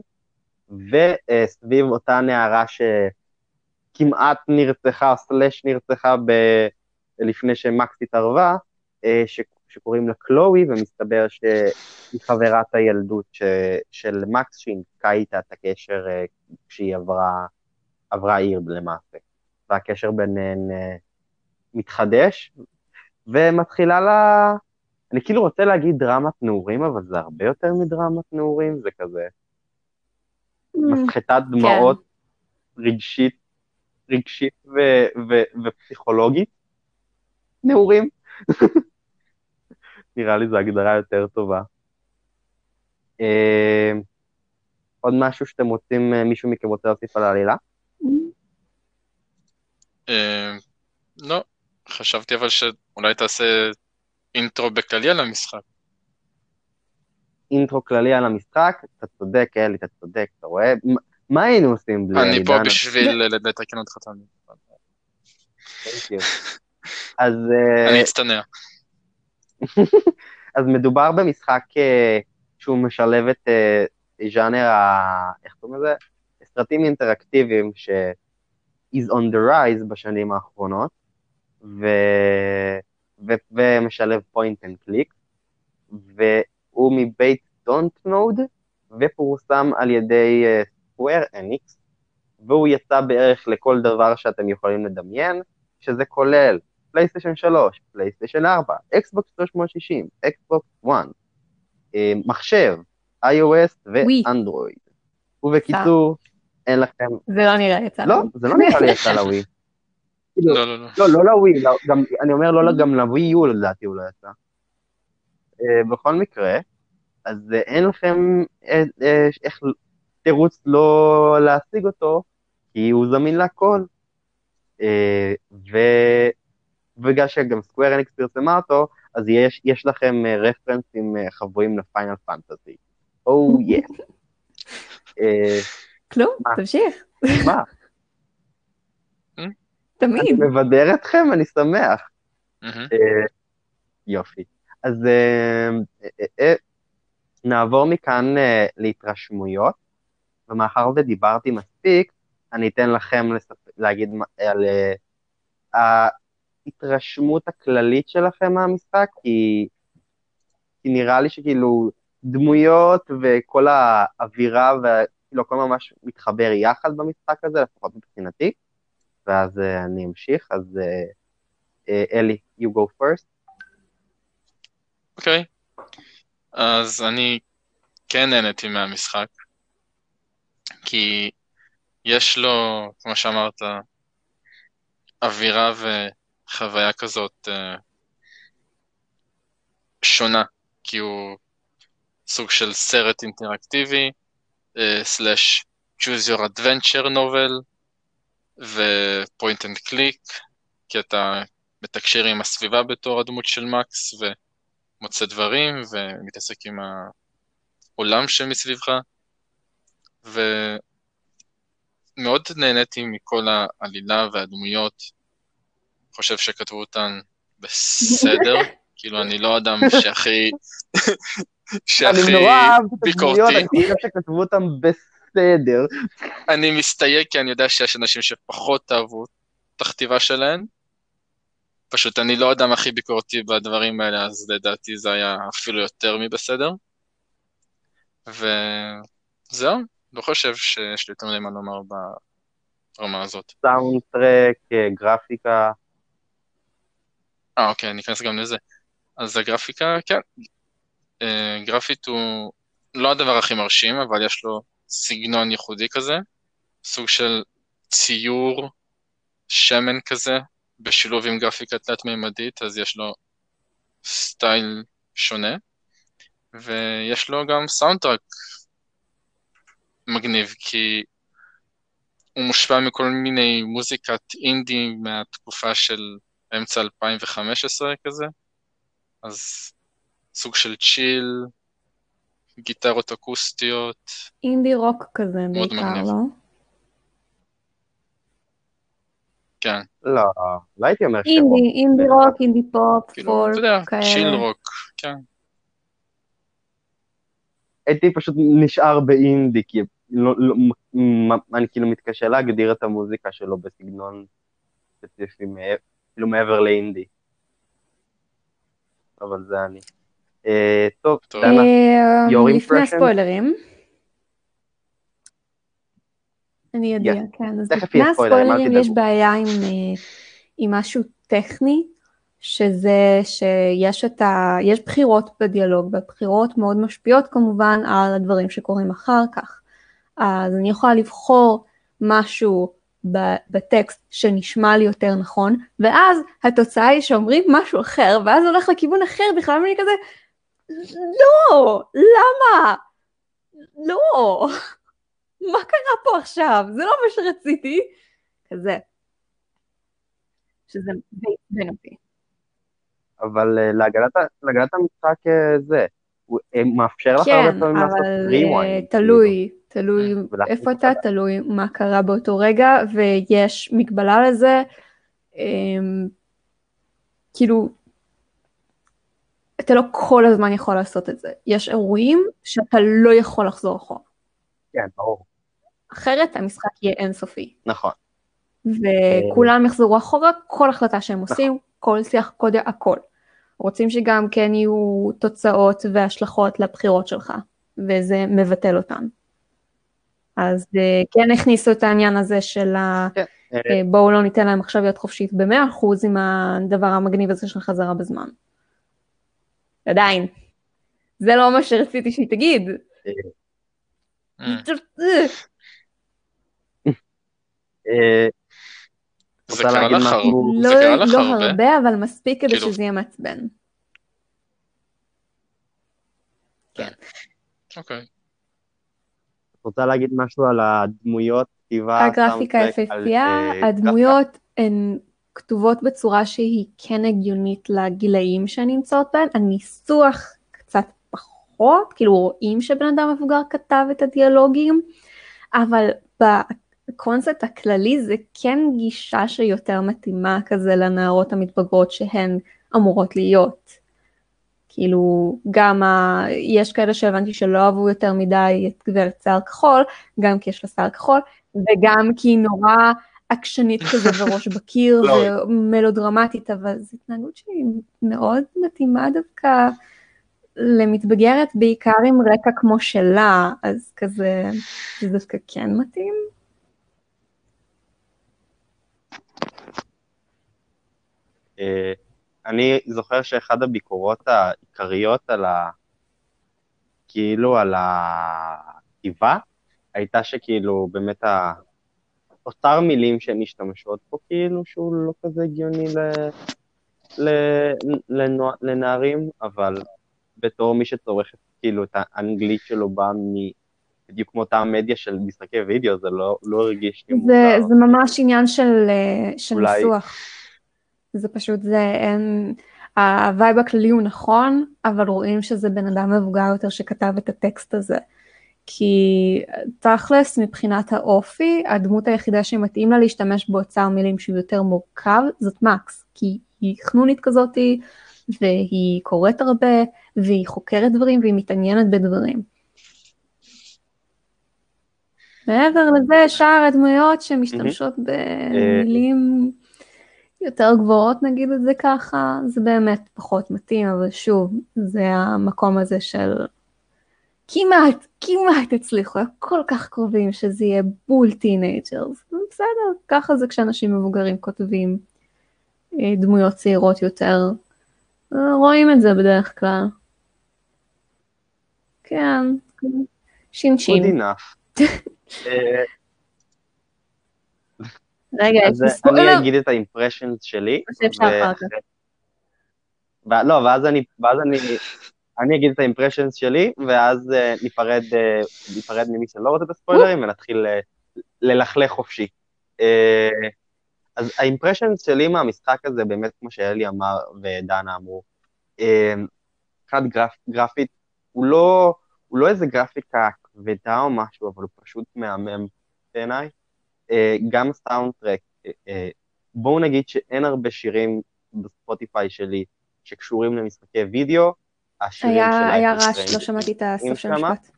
וסביב אותה נערה שכמעט נרצחה, סלש נרצחה ב... לפני שמקס התערבה, אה, ש... שקוראים לה קלואי, ומסתבר שהיא חברת הילדות ש... של מקס, שהיא ניתקה איתה את הקשר אה, כשהיא עברה, עברה עיר למעשה. והקשר ביניהן אה, מתחדש, ומתחילה לה... אני כאילו רוצה להגיד דרמת נעורים, אבל זה הרבה יותר מדרמת נעורים, זה כזה מסחטת דמעות רגשית, רגשית ו- ו- ופסיכולוגית. נעורים. נראה לי זו הגדרה יותר טובה. אה, עוד משהו שאתם רוצים, אה, מישהו מכם רוצה להוסיף על העלילה? אה, לא, חשבתי אבל שאולי תעשה אינטרו בכללי על המשחק. אינטרו כללי על המשחק, אתה צודק, אלי, אתה צודק, אתה רואה? מה- היינו עושים בלי אני פה? בשביל לתקן אותך תמיד. אז, אה, אני אצטנע. אז מדובר במשחק אה, שהוא משלב את אה, ז'אנר ה... איך קוראים לזה? סרטים אינטראקטיביים ש... is on the rise בשנים האחרונות, ו... ו... ומשלב point and click, והוא מבית דונט נוד, ופורסם על ידי אה, סקוואר אניקס, והוא יצא בערך לכל דבר שאתם יכולים לדמיין, שזה כולל פלייסטיישן 3, פלייסטיישן 4, אקסבוקס 360, אקסבוקס 1, אה, מחשב, iOS. ואנדרואיד. ובקיצור, אין לכם... זה לא נראה יצא לא. זה לא נראה לי יצא לווי. לא, לא, לא. לא, לא לווי, אני אומר לא, גם לווי יו לדעתי הוא לא יצא. אה, בכל מקרה, אז אה, אין לכם איך תירוץ לא להשיג אותו, כי הוא זמין להכל. ו... ובגלל שגם סקוויר אניקס פרסמה אותו, אז יש, יש לכם אה, רפרנסים אה, חבויים לפיינל פנטזי. או יא. אה, כלום? תמשיך. מה? אני תמיד. מבדר אתכם, אני שמח. אה, יופי. אז אה, אה, אה, נעבור מכאן אה, להתרשמויות, ומאחר ודיברתי מספיק, אני אתן לכם להגיד על אה, ההתרשמות הכללית שלכם מהמשחק, כי, כי נראה לי שכאילו דמויות וכל האווירה וכאילו הכל ממש מתחבר יחד במשחק הזה, לפחות מבחינתי, ואז אה, אני אמשיך, אז אה, אה, אלי, you go first. אוקיי. אז אני כן נהניתי מהמשחק, כי יש לו, כמו שאמרת, אווירה וחוויה כזאת אה, שונה, כי הוא סוג של סרט אינטראקטיבי, אה, סלאש choose your adventure novel, ו-point and click, כי אתה מתקשר עם הסביבה בתור הדמות של מקס, ומוצא דברים, ומתעסק עם העולם שמסביבך, ומאוד נהניתי מכל העלילה והדמויות, חושב שכתבו אותן בסדר, כאילו אני לא אדם שהכי, שהכי אני נורא אהב את ביקורתי. אני חושב שכתבו אותם בסדר. אני מסתייג כי אני יודע שיש אנשים שפחות אהבו את הכתיבה שלהן. פשוט אני לא האדם הכי ביקורתי בדברים האלה, אז לדעתי זה היה אפילו יותר מבסדר. וזהו, לא חושב שיש לי יותר מדי מה לומר ברמה הזאת. סאונד טרק, אה, גרפיקה, אה, אוקיי, אני אכנס גם לזה. אז הגרפיקה, כן. אה, גרפית הוא לא הדבר הכי מרשים, אבל יש לו סגנון ייחודי כזה, סוג של ציור שמן כזה, בשילוב עם גרפיקה תלת-מימדית, אז יש לו סטייל שונה, ויש לו גם סאונדטרק מגניב, כי הוא מושפע מכל מיני מוזיקת אינדי מהתקופה של אמצע 2015 כזה, אז סוג של chill, גיטרות אקוסטיות, אינדי רוק כזה בעיקר, מגניב. לא? כן, לא, לא הייתי אומר שרוק. אינדי, אינדי רוק, אינדי פופ, כאילו, פולק, אתה יודע, כאלה. chill רוק, כן. הייתי פשוט נשאר באינדי, כי לא, לא, אני כאילו מתקשה להגדיר את המוזיקה שלו בסגנון ספציפי, כאילו מעבר לאינדי. אבל זה אני. אה, טוב, טוב. דנה, אה, Your לפני? הספוילרים. אני אודיע, Yes. כן. אז לפני הספוילרים יש. בעיה עם, אה, עם משהו טכני, שזה שיש את ה... יש בחירות בדיאלוג, והבחירות מאוד משפיעות כמובן על הדברים שקורים אחר כך. אז אני יכולה לבחור משהו בטקסט שנשמע לי יותר נכון, ואז התוצאה היא שאומרים משהו אחר, ואז הולך לכיוון אחר בכלל, ואני כזה, לא, למה? לא, מה קרה פה עכשיו? זה לא מה שרציתי. כזה. שזה די עצבן אותי. אבל אה, להגנת המשחק אה, זה, הוא אה, מאפשר לך כן, הרבה פעמים לעשות אבל אה, rewind. תלוי, תלוי ולהכניס איפה אתה. תלוי מה קרה באותו רגע, ויש מגבלה לזה. אמ, כאילו, אתה לא כל הזמן יכול לעשות את זה. יש אירועים שאתה לא יכול לחזור אחורה. כן, ברור. אחרת המשחק יהיה אינסופי. נכון. וכולם יחזרו אחורה, כל החלטה שהם עושים, כל שיח קודם, הכל. רוצים שגם כן יהיו תוצאות והשלכות לבחירות שלך, וזה מבטל אותן. אז אה, כן הכניסו את העניין הזה של ה... כן. אה, בואו לא ניתן להם עכשיו להיות חופשית ב-100% עם הדבר המגניב הזה של חזרה בזמן. עדיין. זה לא מה שרציתי שהיא תגיד. אה, זה קרה לך? הרבה? לא, קרה לך לא הרבה? הרבה, אבל מספיק כדי כאילו- שזה יהיה מעצבן. אוקיי. רוצה להגיד משהו על הדמויות, כתיבה, הגרפיקה יפהפייה, אה, הדמויות הן כתובות בצורה שהיא כן הגיונית לגילאים שהן נמצאות בהן, הניסוח קצת פחות, כאילו רואים שבן אדם מבוגר כתב את הדיאלוגים, אבל בקונספט הכללי זה כן גישה שיותר מתאימה כזה לנערות המתבגרות שהן אמורות להיות. כאילו, גם ה... יש כאלה שהבנתי שלא אהבו יותר מדי את גברת שיער כחול, גם כי יש לה שיער כחול, וגם כי היא נורא עקשנית כזה וראש בקיר לא. ומלודרמטית, אבל זו התנהגות שהיא מאוד מתאימה דווקא למתבגרת, בעיקר עם רקע כמו שלה, אז כזה, זה דווקא כן מתאים. אה, אני זוכר שאחד הביקורות העיקריות על ה... כאילו על הכתיבה, הייתה שכאילו באמת האוצר מילים שהן משתמשות פה, כאילו שהוא לא כזה הגיוני ל... ל... לנוע... לנערים, אבל בתור מי שצורך כאילו את האנגלית שלו באה מ... בדיוק כמו אותה מדיה של משחקי וידאו, זה לא, לא הרגיש לי מוזר. זה ממש עניין של, אה, של אולי- ניסוח. זה פשוט, זה אין... ה vibe הכללי הוא נכון, אבל רואים שזה בן אדם מבוגר יותר שכתב את הטקסט הזה. כי תכלס, מבחינת האופי, הדמות היחידה שמתאים לה להשתמש באוצר מילים שהוא יותר מורכב, זאת מקס. כי היא חנונית כזאתי, והיא קוראת הרבה, והיא חוקרת דברים, והיא מתעניינת בדברים. מעבר לזה, שאר הדמויות שמשתמשות במילים יותר גבוהות, נגיד את זה ככה, זה באמת פחות מתאים, אבל שוב, זה המקום הזה של כמעט, כמעט הצליחו, כל כך קרובים שזה יהיה בול teenagers, בסדר, ככה זה כשאנשים מבוגרים כותבים אה, דמויות צעירות יותר, אה, רואים את זה בדרך כלל. כן, שינשין. good enough. רגע, יש לי ספוילר? אני אגיד את האימפרשנס שלי. שאפשר ו- אחר כך? ו- לא, ואז אני, ואז אני, אני אגיד את האימפרשנס שלי, ואז אה, ניפרד, אה, ניפרד ממי שלא רוצה את הספוילרים, ונתחיל אה, ללכלך חופשי. אה, אז האימפרשנס שלי מהמשחק הזה, באמת, כמו שאלי אמר ודנה אמרו, אה, מבחינת גרפ, גרפית, הוא לא, הוא לא איזה גרפיקה כבדה או משהו, אבל הוא פשוט מהמם בעיניי. אה, גם הסאונדטרק, אה, אה, בואו נגיד שאין הרבה שירים בספוטיפיי שלי שקשורים למשחקי וידאו, השירים של היה, היה Life is רעש, לא שמעתי את הסוף של. המשפט.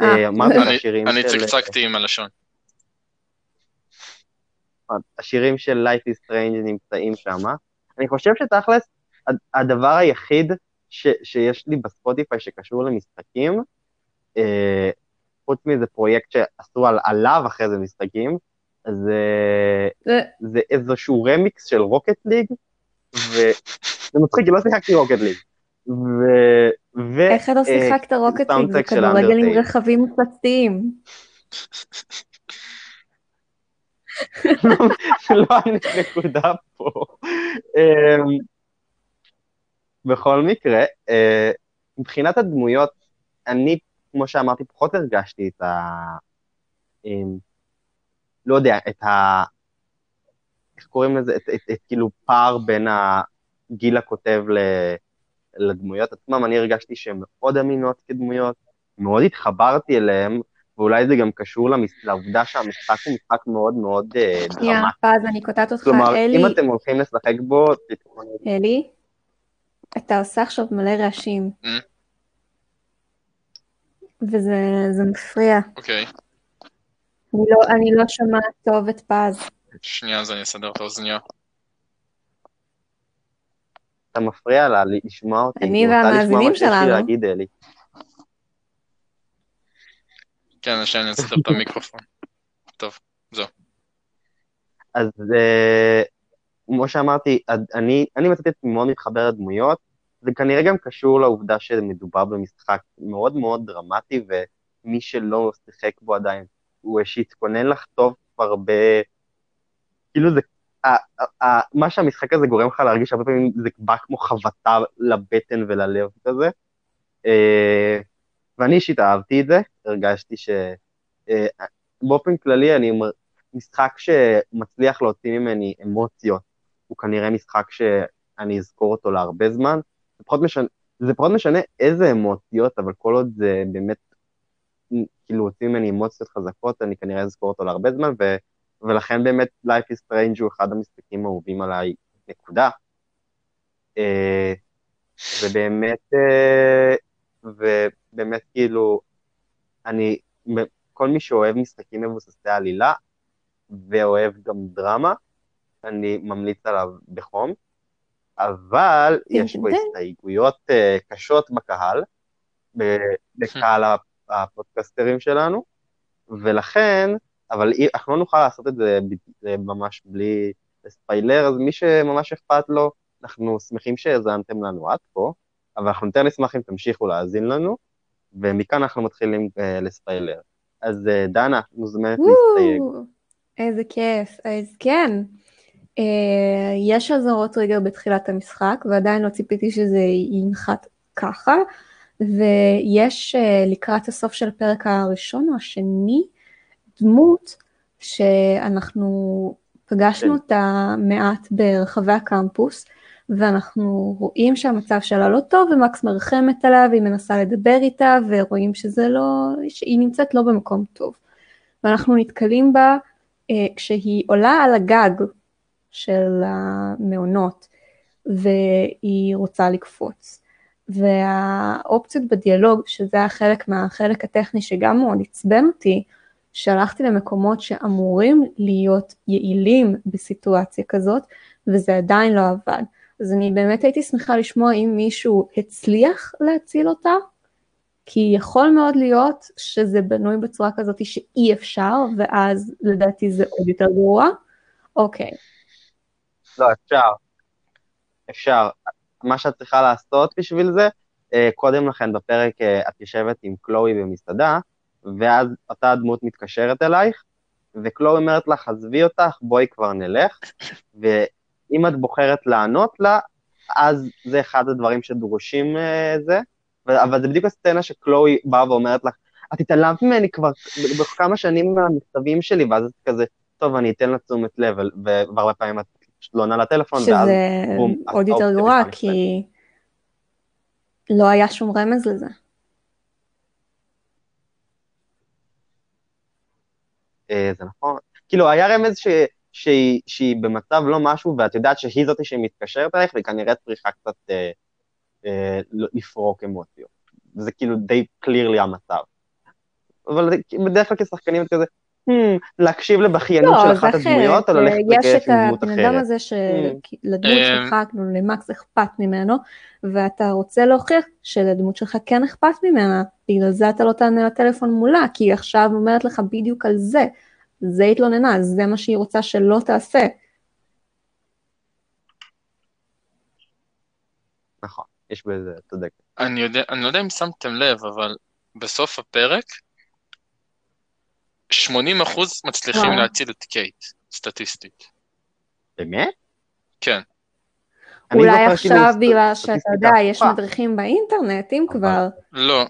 אני- השירים אני של... צקצקתי עם הלשון. השירים של Life is Strange נמצאים שם. אני חושב שתכלס, הד- הדבר היחיד ש, שיש לי בספוטיפיי שקשור למשחקים, אה, חוץ מזה פרויקט שעשו על, עליו אחרי זה משחקים, זה, זה- זה איזשהו רמיקס של Rocket League, וזה מצחיק, כי לא שיחקתי Rocket League. ו... ו... איך לא אה, שיחקת רוקט ליג? זה כדורגל עם. רכבים מפלצתיים. לא הנקודה פה. אמ, בכל מקרה, אה, מבחינת הדמויות, אני, כמו שאמרתי, פחות הרגשתי את ה... אמ, לא יודע, את ה... איך קוראים לזה? את, את, את כאילו פער בין גילה כותב ל- לדמויות עצמם, אני הרגשתי שהן מאוד אמינות כדמויות, מאוד התחברתי אליהן, ואולי זה גם קשור למס- לעובדה שהמשחק הוא משחק מאוד מאוד אה, שנייה, דרמטי. פז, אני קוטעת אותך. כלומר, אלי, אם אתם הולכים לשחק בו, תתכוננו. אלי, אתה עושה עכשיו מלא רעשים. וזה זה מפריע. אוקיי, אני לא, אני לא שומעת טוב את פז. שנייה אז אני אסדר את האוזניה. אתה מפריע לה לשמוע אותי. אני היא רוצה לשמוע והמאזינים מה שיש לי שלנו. להגיד, אלי. כן, שאני אסדר את המיקרופון. טוב, אז אה, כמו שאמרתי, אני, אני מצאתי את עצמי מאוד מתחבר לדמויות, זה כנראה גם קשור לעובדה שמדובר במשחק מאוד מאוד דרמטי, ומי שלא שיחק בו עדיין, הוא שהתכונן לחטוף הרבה, כאילו זה, ה, ה, ה, מה שהמשחק הזה גורם לך להרגיש הרבה פעמים זה בא כמו חבטה לבטן וללב כזה, אה, ואני אישית אהבתי את זה, הרגשתי ש... אה, באופן כללי אני מ- משחק שמצליח להוציא ממני אמוציות, הוא כנראה משחק שאני אזכור אותו להרבה זמן. פחות משנה, זה פחות משנה איזה אמוציות, אבל כל עוד זה באמת, כאילו, הוציא ממני אמוציות חזקות, אני כנראה אזכור אותו להרבה זמן, ו, ולכן באמת Life is Strange הוא אחד המשחקים האהובים עליי, נקודה. אה, ובאמת, אה, ובאמת כאילו, אני, כל מי שאוהב משחקים מבוססי עלילה, ואוהב גם דרמה, אני ממליץ עליו בחום, אבל יש פה טן. הסתייגויות uh, קשות בקהל, בקהל הפודקסטרים שלנו, ולכן, אבל אנחנו לא נוכל לעשות את זה ממש בלי ספיילר, אז מי שממש אכפת לו, אנחנו שמחים שהאזנתם לנו עד פה, אבל אנחנו יותר נשמח אם תמשיכו להאזין לנו, ומכאן אנחנו מתחילים uh, לספיילר. אז uh, דנה, מוזמנת להסתייג. איזה כיף. אז כן, אה, יש אזהרות טריגר בתחילת המשחק, ועדיין לא ציפיתי שזה ינחת ככה, ויש אה, לקראת הסוף של הפרק הראשון או השני, דמות שאנחנו פגשנו כן. אותה מעט ברחבי הקמפוס, ואנחנו רואים שהמצב שלה לא טוב, ומקס מרחמת עליה, והיא מנסה לדבר איתה, ורואים שזה לא, שהיא נמצאת לא במקום טוב. ואנחנו נתקלים בה אה, כשהיא עולה על הגג של המעונות, והיא רוצה לקפוץ. והאופציות בדיאלוג, שזה היה חלק מהחלק הטכני שגם מאוד עצבן אותי, שהלכתי למקומות שאמורים להיות יעילים בסיטואציה כזאת, וזה עדיין לא עבד. אז אני באמת הייתי שמחה לשמוע אם מישהו הצליח להציל אותה, כי יכול מאוד להיות שזה בנוי בצורה כזאת שאי אפשר, ואז לדעתי זה עוד יותר גרוע. אוקיי, לא, אפשר. אפשר. מה שאת צריכה לעשות בשביל זה, אה, קודם לכן בפרק אה, את יושבת עם קלואי במסעדה, ואז אותה דמות מתקשרת אלייך, וקלואי אומרת לך, עזבי אותך, בואי כבר נלך, ואם את בוחרת לענות לה, אז זה אחד הדברים שדרושים אה, זה, אבל זה בדיוק הסצנה שקלואי באה ואומרת לך, את התעלמת ממני כבר בכמה שנים מהמכתבים שלי, ואז את כזה, טוב, אני אתן לה תשומת לב, והרבה פעמים את פשוט לא עונה לטלפון, ואז שזה בום, עוד יותר גרוע, כי לא היה שום רמז לזה. אה, זה נכון. כאילו, היה רמז ש... שהיא, שהיא במצב לא משהו, ואת יודעת שהיא זאתי שמתקשרת אלייך, והיא כנראה צריכה קצת אה, אה, לפרוק אמוציות. זה כאילו די קלירלי המצב. אבל בדרך כלל כשחקנים את כזה, להקשיב לבכיינות לא, של אחת אחרת. הדמויות, או ללכת יש את עם דמות הבן אדם אחרת. הזה שלדמות אמ. שלך, כאילו למקס אכפת ממנו, ואתה רוצה להוכיח שלדמות שלך כן אכפת ממנה, בגלל זה אתה לא תענה לטלפון מולה, כי היא עכשיו אומרת לך בדיוק על זה. זה התלוננה, זה מה שהיא רוצה שלא תעשה. נכון, יש בזה, צודק. אני יודע, אני לא יודע אם שמתם לב, אבל בסוף הפרק, 80% מצליחים וואו. להציל את קייט, סטטיסטית. באמת? כן. אני אולי זוכר עכשיו בגלל שאתה יודע, יש. מדריכים באינטרנט, אם כבר, לא.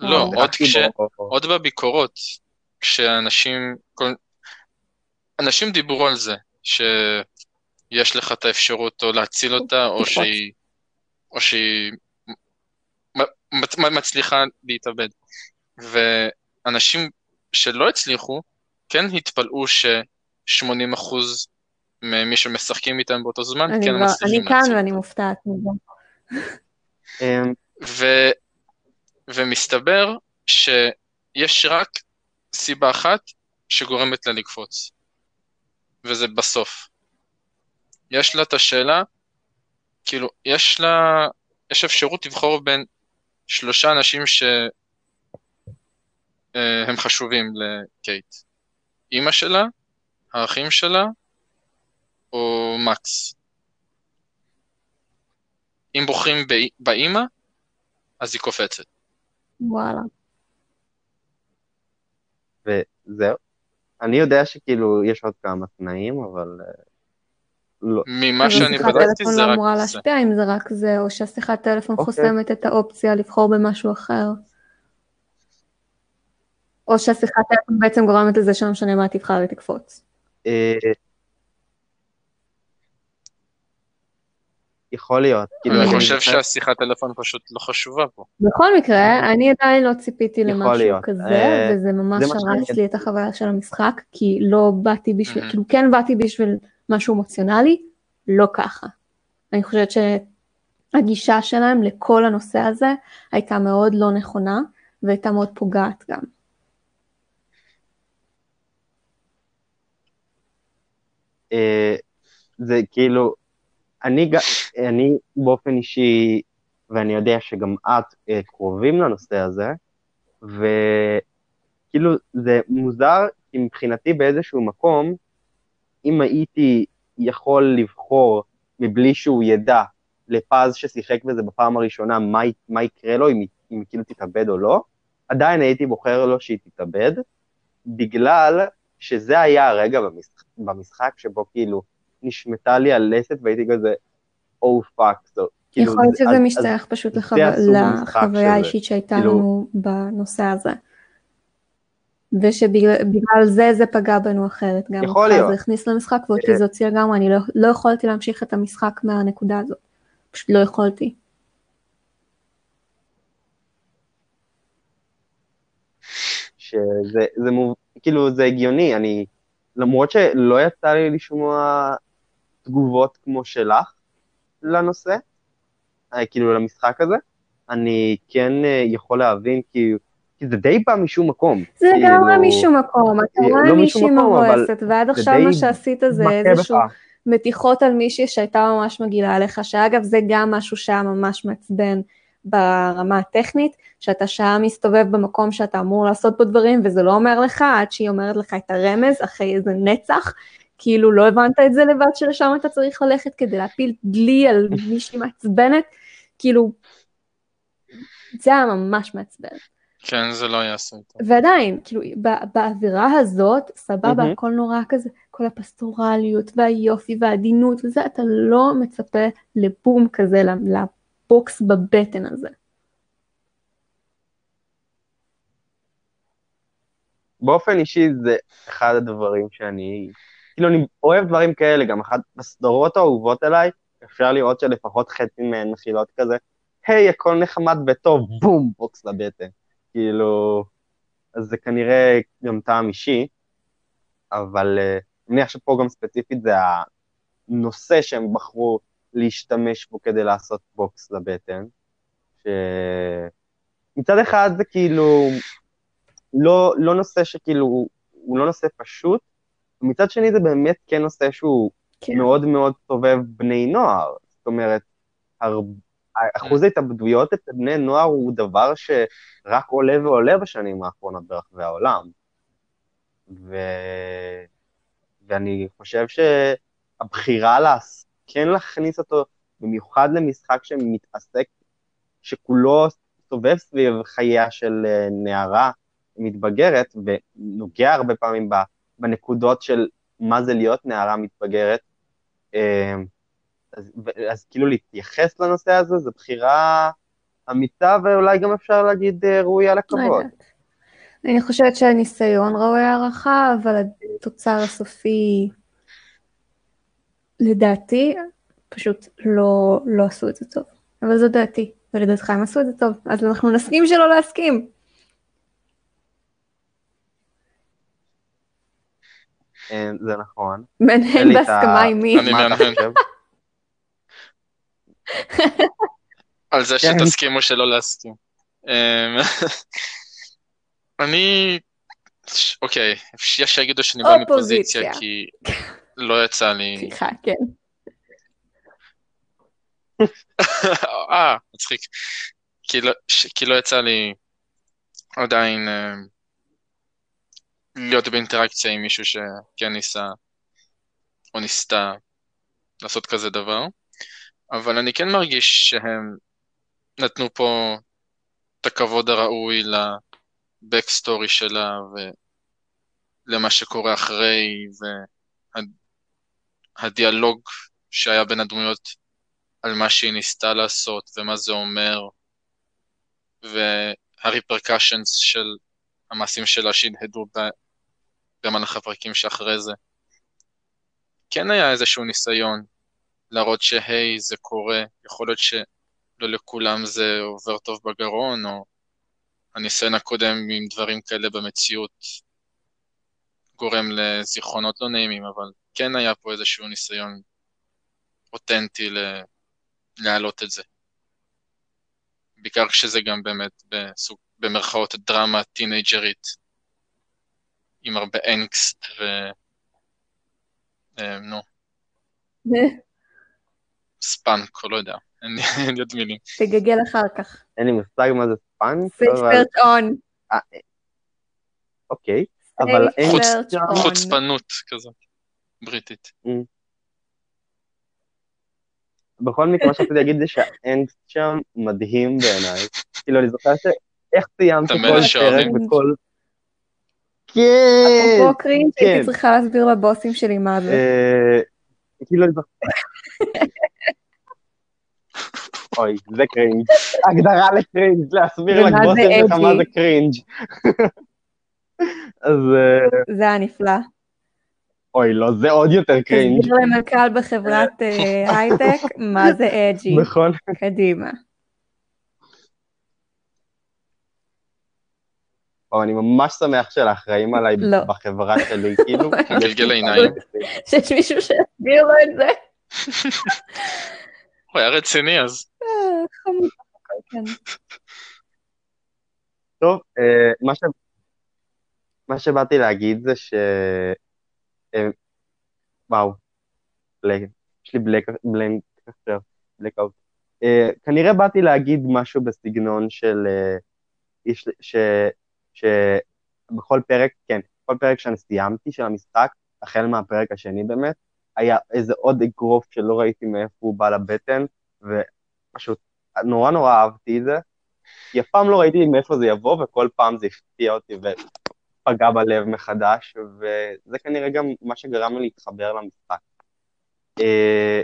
לא. עוד הלכתי כש... בו- עוד בביקורות, כשאנשים... כל... אנשים דיברו על זה, שיש לך את האפשרות או להציל אותה, או. שהיא, או שהיא מצליחה להתאבד. ואנשים שלא הצליחו, כן התפלאו ש-80% ממי שמשחקים איתם באותו זמן, כן כבר- מצליחים אני כאן. ואני מופתעת מזה. אמ, ו... ומסתבר שיש רק סיבה אחת שגורמת לה לקפוץ, וזה בסוף. יש לה את השאלה, כאילו, יש לה, יש אפשרות לבחור בין שלושה אנשים שהם חשובים לקייט. אימא שלה, האחים שלה, או מקס. אם בוחרים באי- באימא, אז היא קופצת. וואלה. וזהו. אני יודע שכאילו יש עוד כמה תנאים, אבל אה, לא. ממה שאני בדקתי טלפון זה לא רק אמורה זה. להשפיע אם זה רק זה, או שהשיחת טלפון אוקיי. חוסמת את האופציה לבחור במשהו אחר. או שהשיחת טלפון בעצם גורמת לזה שלא משנה מה תבחר היא תקפוץ. אה, יכול להיות. כאילו, אני אני חושב שהשיחת טלפון פשוט לא חשובה פה. בכל מקרה, אני עדיין לא ציפיתי למשהו להיות. כזה, אה, וזה ממש הרס שאני- לי את החוויה של המשחק, כי לא באתי בשביל, Mhm. כאילו כן באתי בשביל משהו אמוציונלי, לא ככה. אני חושבת שהגישה שלהם לכל הנושא הזה הייתה מאוד לא נכונה, והייתה מאוד פוגעת גם. אה, זה כאילו, אני, אני באופן אישי, ואני יודע שגם את אה, קרובים לנושא הזה, וכאילו זה מוזר, כי מבחינתי באיזשהו מקום, אם הייתי יכול לבחור מבלי שהוא ידע לפז ששיחק בזה בפעם הראשונה, מה, מה יקרה לו, אם, אם כאילו תתאבד או לא, עדיין הייתי בוחר לו שהיא תתאבד, בגלל שזה היה הרגע במשחק, במשחק שבו כאילו נשמטה לי הלסת והייתי כזה, oh fuck, כאילו, יכול להיות זה- שזה משתייך פשוט לחו... לחוויה האישית שהייתה כאילו- לנו בנושא הזה. ושבגלל בגלל זה זה פגע בנו אחרת, גם יכול להיות. זה הכניס למשחק ואותי אה. זה הוציא לגמרי, אני לא, לא יכולתי להמשיך את המשחק מהנקודה הזאת, פשוט לא יכולתי. שזה זה מוב... כאילו זה הגיוני, אני, למרות שלא יצא לי לשמוע תגובות כמו שלך לנושא, אה, כאילו למשחק הזה, אני כן אה, יכול להבין, כי, כי זה די בא משום מקום. זה כאילו, לגמרי משום מקום, אתה אה, רואה לא מישהי מבואסת, ועד עכשיו מה שעשית זה איזשהו בך. מתיחות על מישהי שהייתה ממש מגעילה עליך, שאגב זה גם משהו שהיה ממש מעצבן ברמה הטכנית, שאתה שעה מסתובב במקום שאתה אמור לעשות בו דברים וזה לא אומר לך, עד שהיא אומרת לך את הרמז אחרי איזה נצח, כאילו לא הבנת את זה לבד שלשם אתה צריך ללכת כדי להפיל דלי על מישהי מעצבנת, כאילו זה היה ממש מעצבן. כן, זה לא יעשה איתו. ועדיין, כאילו, באווירה הזאת, סבבה, מהמם. הכל נורא כזה, כל הפסטורליות והיופי והעדינות וזה, אתה לא מצפה לבום כזה, לבוקס בבטן הזה. באופן אישי זה אחד הדברים שאני, כאילו אני אוהב דברים כאלה, גם אחת בסדרות האהובות עליי, אפשר לראות שלפחות חצי מהן מכילות כזה, היי, הכל נחמד וטוב, בום, בוקס לבטן. כאילו, אז זה כנראה גם טעם אישי, אבל אה, אני מניח שפה גם ספציפית זה הנושא שהם בחרו להשתמש בו כדי לעשות בוקס לבטן, שמצד אחד זה כאילו לא, לא נושא שכאילו, הוא לא נושא פשוט, ומצד שני זה באמת כן נושא שהוא כן. מאוד מאוד סובב בני נוער. זאת אומרת, הר... אחוז ההתאבדויות אצל בני נוער הוא דבר שרק עולה ועולה בשנים האחרונות ברחבי העולם. ו... ואני חושב שהבחירה לה... כן להכניס אותו, במיוחד למשחק שמתעסק, שכולו סובב סביב חייה של אה, נערה מתבגרת, ונוגע הרבה פעמים בנקודות של מה זה להיות נערה מתבגרת, אה, אז, אז כאילו להתייחס לנושא הזה, זו בחירה אמיצה ואולי גם אפשר להגיד אה, ראויה לא לכבוד. יודעת. אני חושבת שהניסיון ראוי הערכה, אבל התוצר הסופי לדעתי, פשוט לא, לא עשו את זה טוב. אבל זו דעתי, ולדעתך הם עשו את זה טוב, אז אנחנו נסכים שלא להסכים. אה, זה נכון. את בהסכמה עם מי. אני מה אתה מהנהן. חושב? על זה. שתסכימו שלא להסכים. אמ, אני... אוקיי, יש שיגידו שאני בא מפוזיציה. כי לא יצא לי... סליחה, כן. אה, מצחיק. כי לא, ש, כי לא יצא לי עדיין אה, להיות באינטראקציה עם מישהו שכן ניסה או ניסתה לעשות כזה דבר, אבל אני כן מרגיש שהם נתנו פה את הכבוד הראוי לבקסטורי שלה ולמה שקורה אחרי והדיאלוג שהיה בין הדמויות על מה שהיא ניסתה לעשות ומה זה אומר והריפרקשנס של המעשים שלה שהדהדו במהלך הפרקים שאחרי זה. כן היה איזשהו ניסיון להראות שהי זה קורה, יכול להיות שלא לכולם זה עובר טוב בגרון או הניסיון הקודם עם דברים כאלה במציאות גורם לזיכרונות לא נעימים, אבל כן היה פה איזשהו ניסיון אותנטי ל- להעלות את זה. בעיקר כשזה גם באמת בסוג, במרכאות דרמה טינג'רית עם הרבה angst ו... אה, נו, spunk או לא יודע, אין לי לי עוד מילים. תגגל אחר כך. אין לי מושג מה זה spunk, safe search on. אוקיי. אבל אין נכון. חוצפנות כזאת, בריטית. בכל מקרה, מה שרציתי להגיד זה שה angst שם מדהים בעיניי. כאילו, אני זוכר שאיך סיימתי אתה כל פרק. וכל... כן! אפרופו cringe הייתי כן. צריכה להסביר לבוסים שלי מה זה. אה, כאילו, אני זוכר... אוי, זה cringe. הגדרה ל cringe, להסביר זה לבוסים שלך מה? זה cringe. אז אה, זה היה נפלא. אוי, לא, זה עוד יותר cringe. תסביר למנכ"ל בחברת אה, הייטק מה זה edgy. נכון. קדימה. או, אני ממש שמח שלאחראים עליי לא. בחברה שלי, כאילו. גלגל עיניים. שיש מישהו שיסביר לו את זה. הוא היה רציני אז. טוב, אה, מה שבאתי להגיד זה ש... אה, וואו, יש לי בלנק עכשיו, בלקאוט. אה, כנראה באתי להגיד משהו בסגנון של... שבכל פרק, כן, כל פרק שאני סיימתי של המשחק, החל מהפרק השני באמת, היה איזה עוד אגרוף שלא ראיתי מאיפה הוא בא לבטן, ופשוט נורא נורא אהבתי את זה. כי אף פעם לא ראיתי מאיפה זה יבוא, וכל פעם זה הפתיע אותי ופגע בלב מחדש, וזה כנראה גם מה שגרם לי להתחבר למשחק. אה,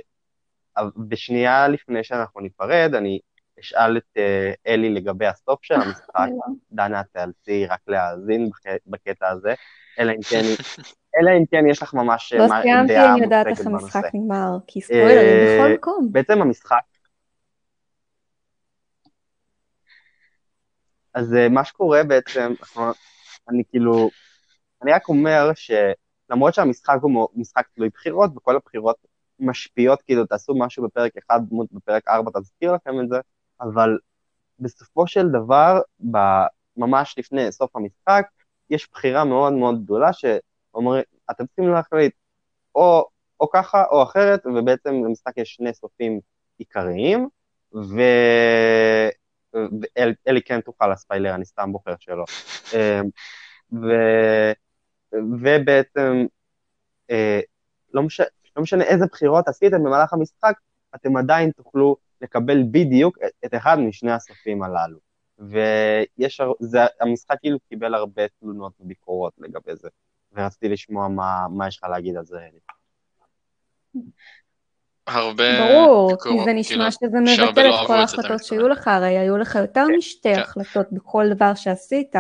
בשנייה לפני שאנחנו ניפרד, אני אשאל את אה, אלי לגבי הסוף של המשחק. דנה, תיאלצי רק להאזין בקטע הזה, אלא אם כן, אלא אם כן יש לך ממש לא מה- סיימתי, דעה אני יודעת איך המשחק בנושא. נגמר, כי ספוילרים אה, בכל מקום. בעצם המשחק... אז אה, מה שקורה בעצם, אני כאילו, אני רק אומר שלמרות שהמשחק הוא משחק תלוי בחירות, וכל הבחירות משפיעות, כאילו תעשו משהו בפרק 1, דמות בפרק 4 תזכיר לכם את זה, אבל בסופו של דבר, ממש לפני סוף המשחק, יש בחירה מאוד מאוד גדולה שאומרים, אתם צריכים להחליט או, או ככה או אחרת, ובעצם למשחק יש שני סופים עיקריים, ו... ואלי אלי כן תוכל לספיילר, אני סתם בוחר שלא. אמ, ו... ובעצם, אה, לא, מש... לא משנה איזה בחירות עשיתם במהלך המשחק, אתם עדיין תוכלו לקבל בדיוק את אחד משני הסופים הללו. ויש, הר- זה, המשחק כאילו קיבל הרבה תלונות וביקורות לגבי זה, ורציתי לשמוע מה, מה יש לך להגיד על זה, אלי. הרבה ברור, כי זה נשמע כאילו, שזה מבטל לא את כל ההחלטות. שהיו לך, הרי היו לך יותר משתי כן. החלטות בכל דבר שעשית,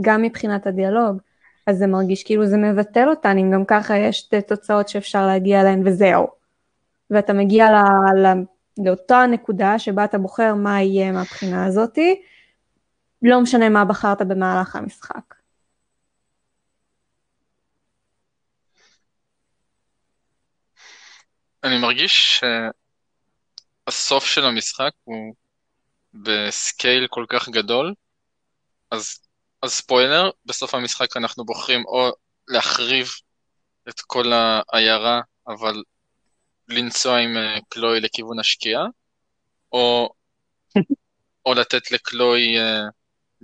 גם מבחינת הדיאלוג. אז זה מרגיש כאילו זה מבטל אותן, אם גם ככה יש שתי תוצאות שאפשר להגיע אליהן וזהו. ואתה מגיע ל, ל, לאותה נקודה שבה אתה בוחר מה יהיה מהבחינה הזאתי, לא משנה מה בחרת במהלך המשחק. אני מרגיש שהסוף של המשחק הוא בסקייל כל כך גדול, אז, אז ספוילר, בסוף המשחק אנחנו בוחרים או להחריב את כל העיירה, אבל לנסוע עם uh, קלוי לכיוון השקיעה, או, או לתת לקלוי uh,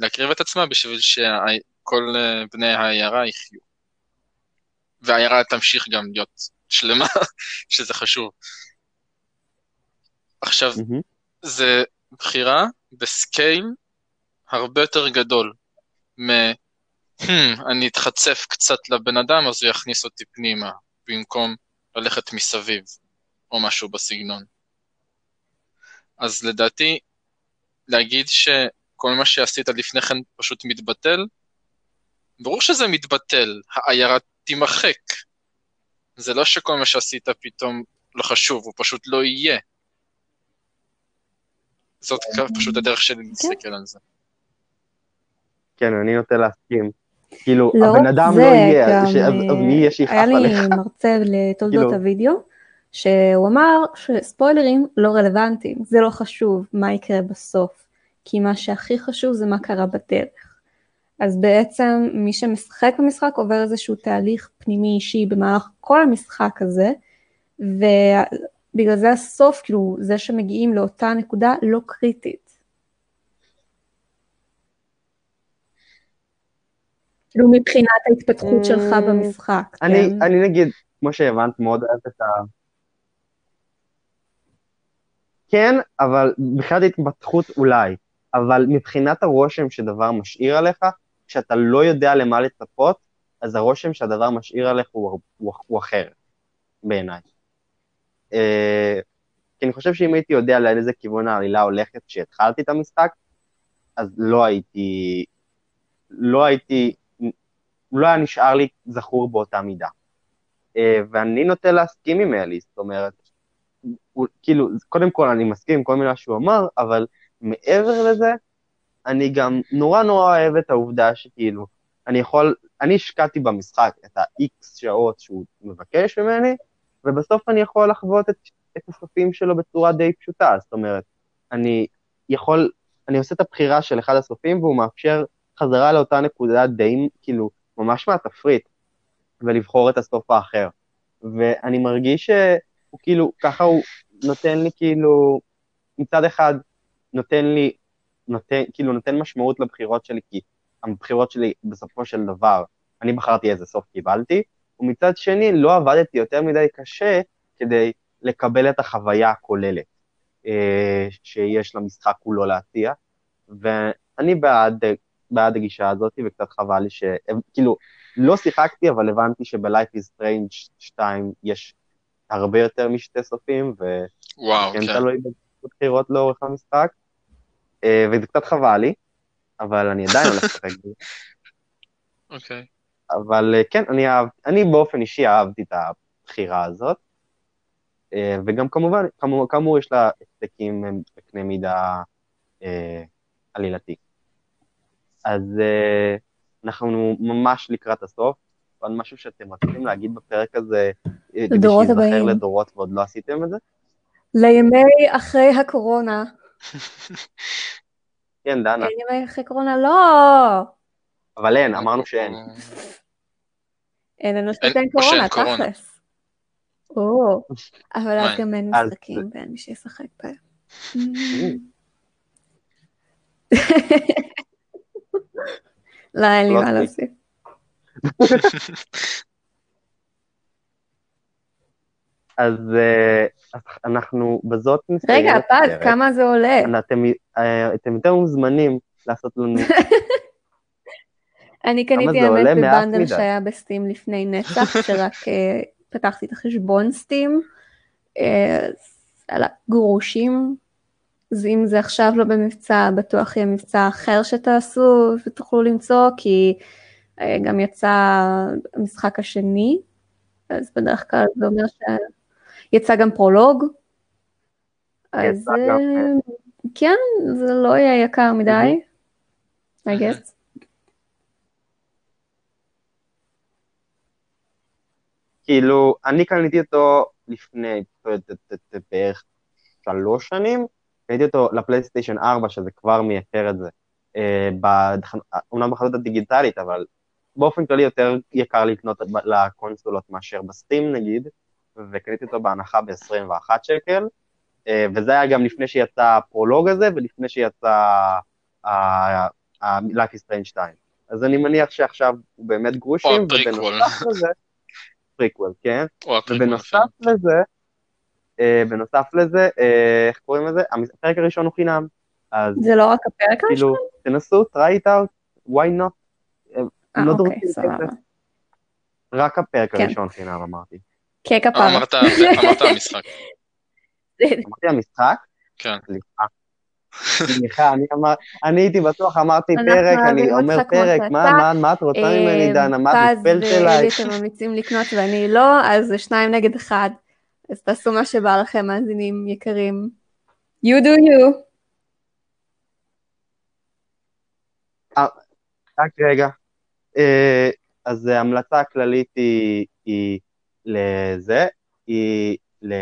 להקריב את עצמה בשביל שכל uh, בני העיירה יחיו. והעיירה תמשיך גם להיות שלמה, שזה חשוב. עכשיו, mm-hmm. זה בחירה בסקייל הרבה יותר גדול מ... Hmm, אני אתחצף קצת לבן אדם, אז הוא יכניס אותי פנימה, במקום ללכת מסביב, או משהו בסגנון. אז לדעתי, להגיד שכל מה שעשית לפני כן פשוט מתבטל, ברור שזה מתבטל, העיירה תימחק. זה לא שכל מה שעשית פתאום לא חשוב, הוא פשוט לא יהיה. זאת פשוט הדרך שלי להסתכל על זה. כן, אני נוטה להסכים. כאילו, לא הבן אדם לא יהיה, מי יהיה שיכאב עליך. היה לי מרצה לתולדות כאילו... הוידאו, שהוא אמר שספוילרים לא רלוונטיים, זה לא חשוב מה יקרה בסוף, כי מה שהכי חשוב זה מה קרה בדרך. אז בעצם מי שמשחק במשחק עובר איזשהו תהליך פנימי אישי במהלך כל המשחק הזה, ובגלל זה הסוף, כאילו, זה שמגיעים לאותה נקודה לא קריטית. כאילו מבחינת ההתפתחות שלך אה, במשחק, אני, כן? אני נגיד, כמו שהבנת, מאוד אוהב את ה... כן, אבל מבחינת ההתפתחות אולי, אבל מבחינת הרושם שדבר משאיר עליך, כשאתה לא יודע למה לצפות, אז הרושם שהדבר משאיר עליך הוא, הוא, הוא אחר, בעיניי. אה, כי אני חושב שאם הייתי יודע לאיזה כיוון העלילה הולכת כשהתחלתי את המשחק, אז לא הייתי, לא הייתי, לא היה נשאר לי זכור באותה מידה. אה, ואני נוטה להסכים עם אלי, זאת אומרת, הוא, כאילו, קודם כל אני מסכים עם כל מילה שהוא אמר, אבל מעבר לזה, אני גם נורא נורא אוהב את העובדה שכאילו, אני יכול, אני השקעתי במשחק את ה-X שעות שהוא מבקש ממני, ובסוף אני יכול לחוות את, את הסופים שלו בצורה די פשוטה, זאת אומרת, אני יכול, אני עושה את הבחירה של אחד הסופים והוא מאפשר חזרה לאותה נקודה די, כאילו, ממש מהתפריט, ולבחור את הסוף האחר. ואני מרגיש שהוא כאילו, ככה הוא נותן לי כאילו, מצד אחד נותן לי נותן, כאילו נותן משמעות לבחירות שלי, כי הבחירות שלי בסופו של דבר, אני בחרתי איזה סוף קיבלתי, ומצד שני לא עבדתי יותר מדי קשה כדי לקבל את החוויה הכוללת אה, שיש למשחק כולו להציע, ואני בעד, בעד הגישה הזאת, וקצת חבל לי ש... כאילו, לא שיחקתי, אבל הבנתי שב-Life is Strange 2 יש הרבה יותר משתי סופים, וכן כן. תלוי בבחירות לאורך המשחק. אה, וזה קצת חבל לי, אבל אני עדיין הולך לשחק בזה. אוקיי. אבל אה, כן, אני, אהב, אני באופן אישי אהבתי את הבחירה הזאת, אה, וגם כמובן, כאמור, כאמור יש לה הצדקים בקנה מידה אה, עלילתי. אז אה, אנחנו ממש לקראת הסוף, עוד משהו שאתם רציתם להגיד בפרק הזה, כדי שיזכר לדורות ועוד לא עשיתם את זה? לימי אחרי הקורונה. כן, דנה. אין ימי אחרי קורונה, לא. אבל אין, אמרנו שאין. אין לנו שאין קורונה, תכלס. או, אבל אז גם אין משחקים ואין מי שישחק בהם. לא, אין לי מה להוסיף. אז אנחנו בזאת נסיים רגע, פז, כמה זה עולה? אתם, אה, אתם יותר מוזמנים לעשות לנו... אני קניתי האמת בבנדל שהיה בסטים לפני נצח, שרק uh, פתחתי את החשבון סטים, על הגרושים, אז אם זה עכשיו לא במבצע, בטוח יהיה מבצע אחר שתעשו ותוכלו למצוא, כי גם יצא המשחק השני, אז בדרך כלל זה אומר ש... יצא גם פרולוג. אז יצא גם, אה, כן, זה לא יהיה יקר מדי, I guess. כאילו, אני קניתי אותו לפני בערך שלוש שנים, קניתי אותו לפלייסטיישן 4, שזה כבר מייקר את זה. אומנם בחנות הדיגיטלית, אבל באופן כללי יותר יקר לקנות לקונסולות מאשר בסטים נגיד, וקניתי אותו בהנחה ב-21 שקל, וזה היה גם לפני שיצא הפרולוג הזה ולפני שיצא Lucky Strange 2. אז אני מניח שעכשיו הוא באמת גרושים, ובנוסף לזה, פריקוול, כן? ובנוסף לזה, בנוסף לזה, איך קוראים לזה? הפרק הראשון הוא חינם. זה לא רק הפרק כאילו, הראשון? תנסו, try it out, why not? אה, לא אוקיי, דורשים. כסף. רק הפרק כן. הראשון חינם אמרתי. ככפרה. אמרת אמרת המשחק. אמרתי המשחק? כן. סליחה. סליחה, אני אמר, אני הייתי בטוח, אמרתי פרק, אני אומר פרק. מה, מה, מה את רוצה ממני, דנה, מה את פז נטפלת אליי? ואלי אתם ממליצים לקנות ואני לא, אז זה שניים נגד אחד. אז תעשו מה שבא לכם, מאזינים יקרים. You do you. רק רגע. אה, אז ההמלצה הכללית היא לזה, היא ל...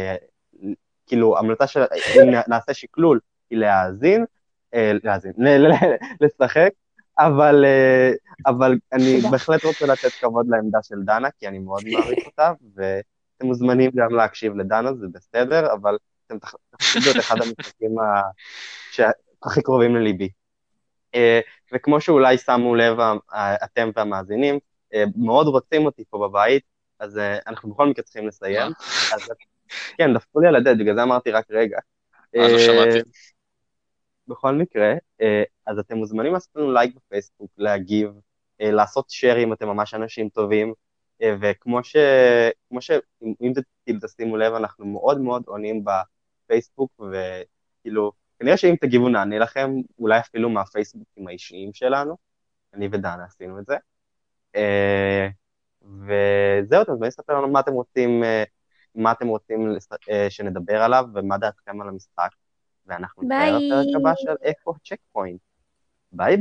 כאילו, המלצה של... אם נעשה שקלול, היא להאזין, אה, להאזין, לשחק, אבל, אה, אבל אני. בהחלט רוצה לתת כבוד לעמדה של דנה, כי אני מאוד מעריך אותה, ואתם מוזמנים גם להקשיב לדנה, זה בסדר, אבל אתם תח- תחשבו את אחד המשחקים ה- שהכי קרובים לליבי. אה, וכמו שאולי שמו לב אתם והמאזינים, אה, מאוד רוצים אותי פה בבית, אז אה, אנחנו בכל מקרה צריכים לסיים. אז כן, דפקו לי על הדלת, בגלל זה אמרתי רק רגע. אה, לא שמעתי. בכל מקרה, אה, אז אתם מוזמנים לעשות לנו לייק בפייסבוק, להגיב, אה, לעשות share אם אתם ממש אנשים טובים, אה, וכמו ש... כמו ש... אם תשימו לב, אנחנו מאוד מאוד עונים בפייסבוק, וכאילו, כנראה שאם תגיבו נענה לכם, אולי אפילו מהפייסבוקים האישיים שלנו, אני ודנה עשינו את זה. וזהו, אתם מוזמנים לספר לנו מה אתם רוצים, אה, מה אתם רוצים אה, שנדבר עליו, ומה דעתכם על המשחק. ואנחנו נתראה. בפרק הבא של איפה הצ'קפוינט. ביי ביי.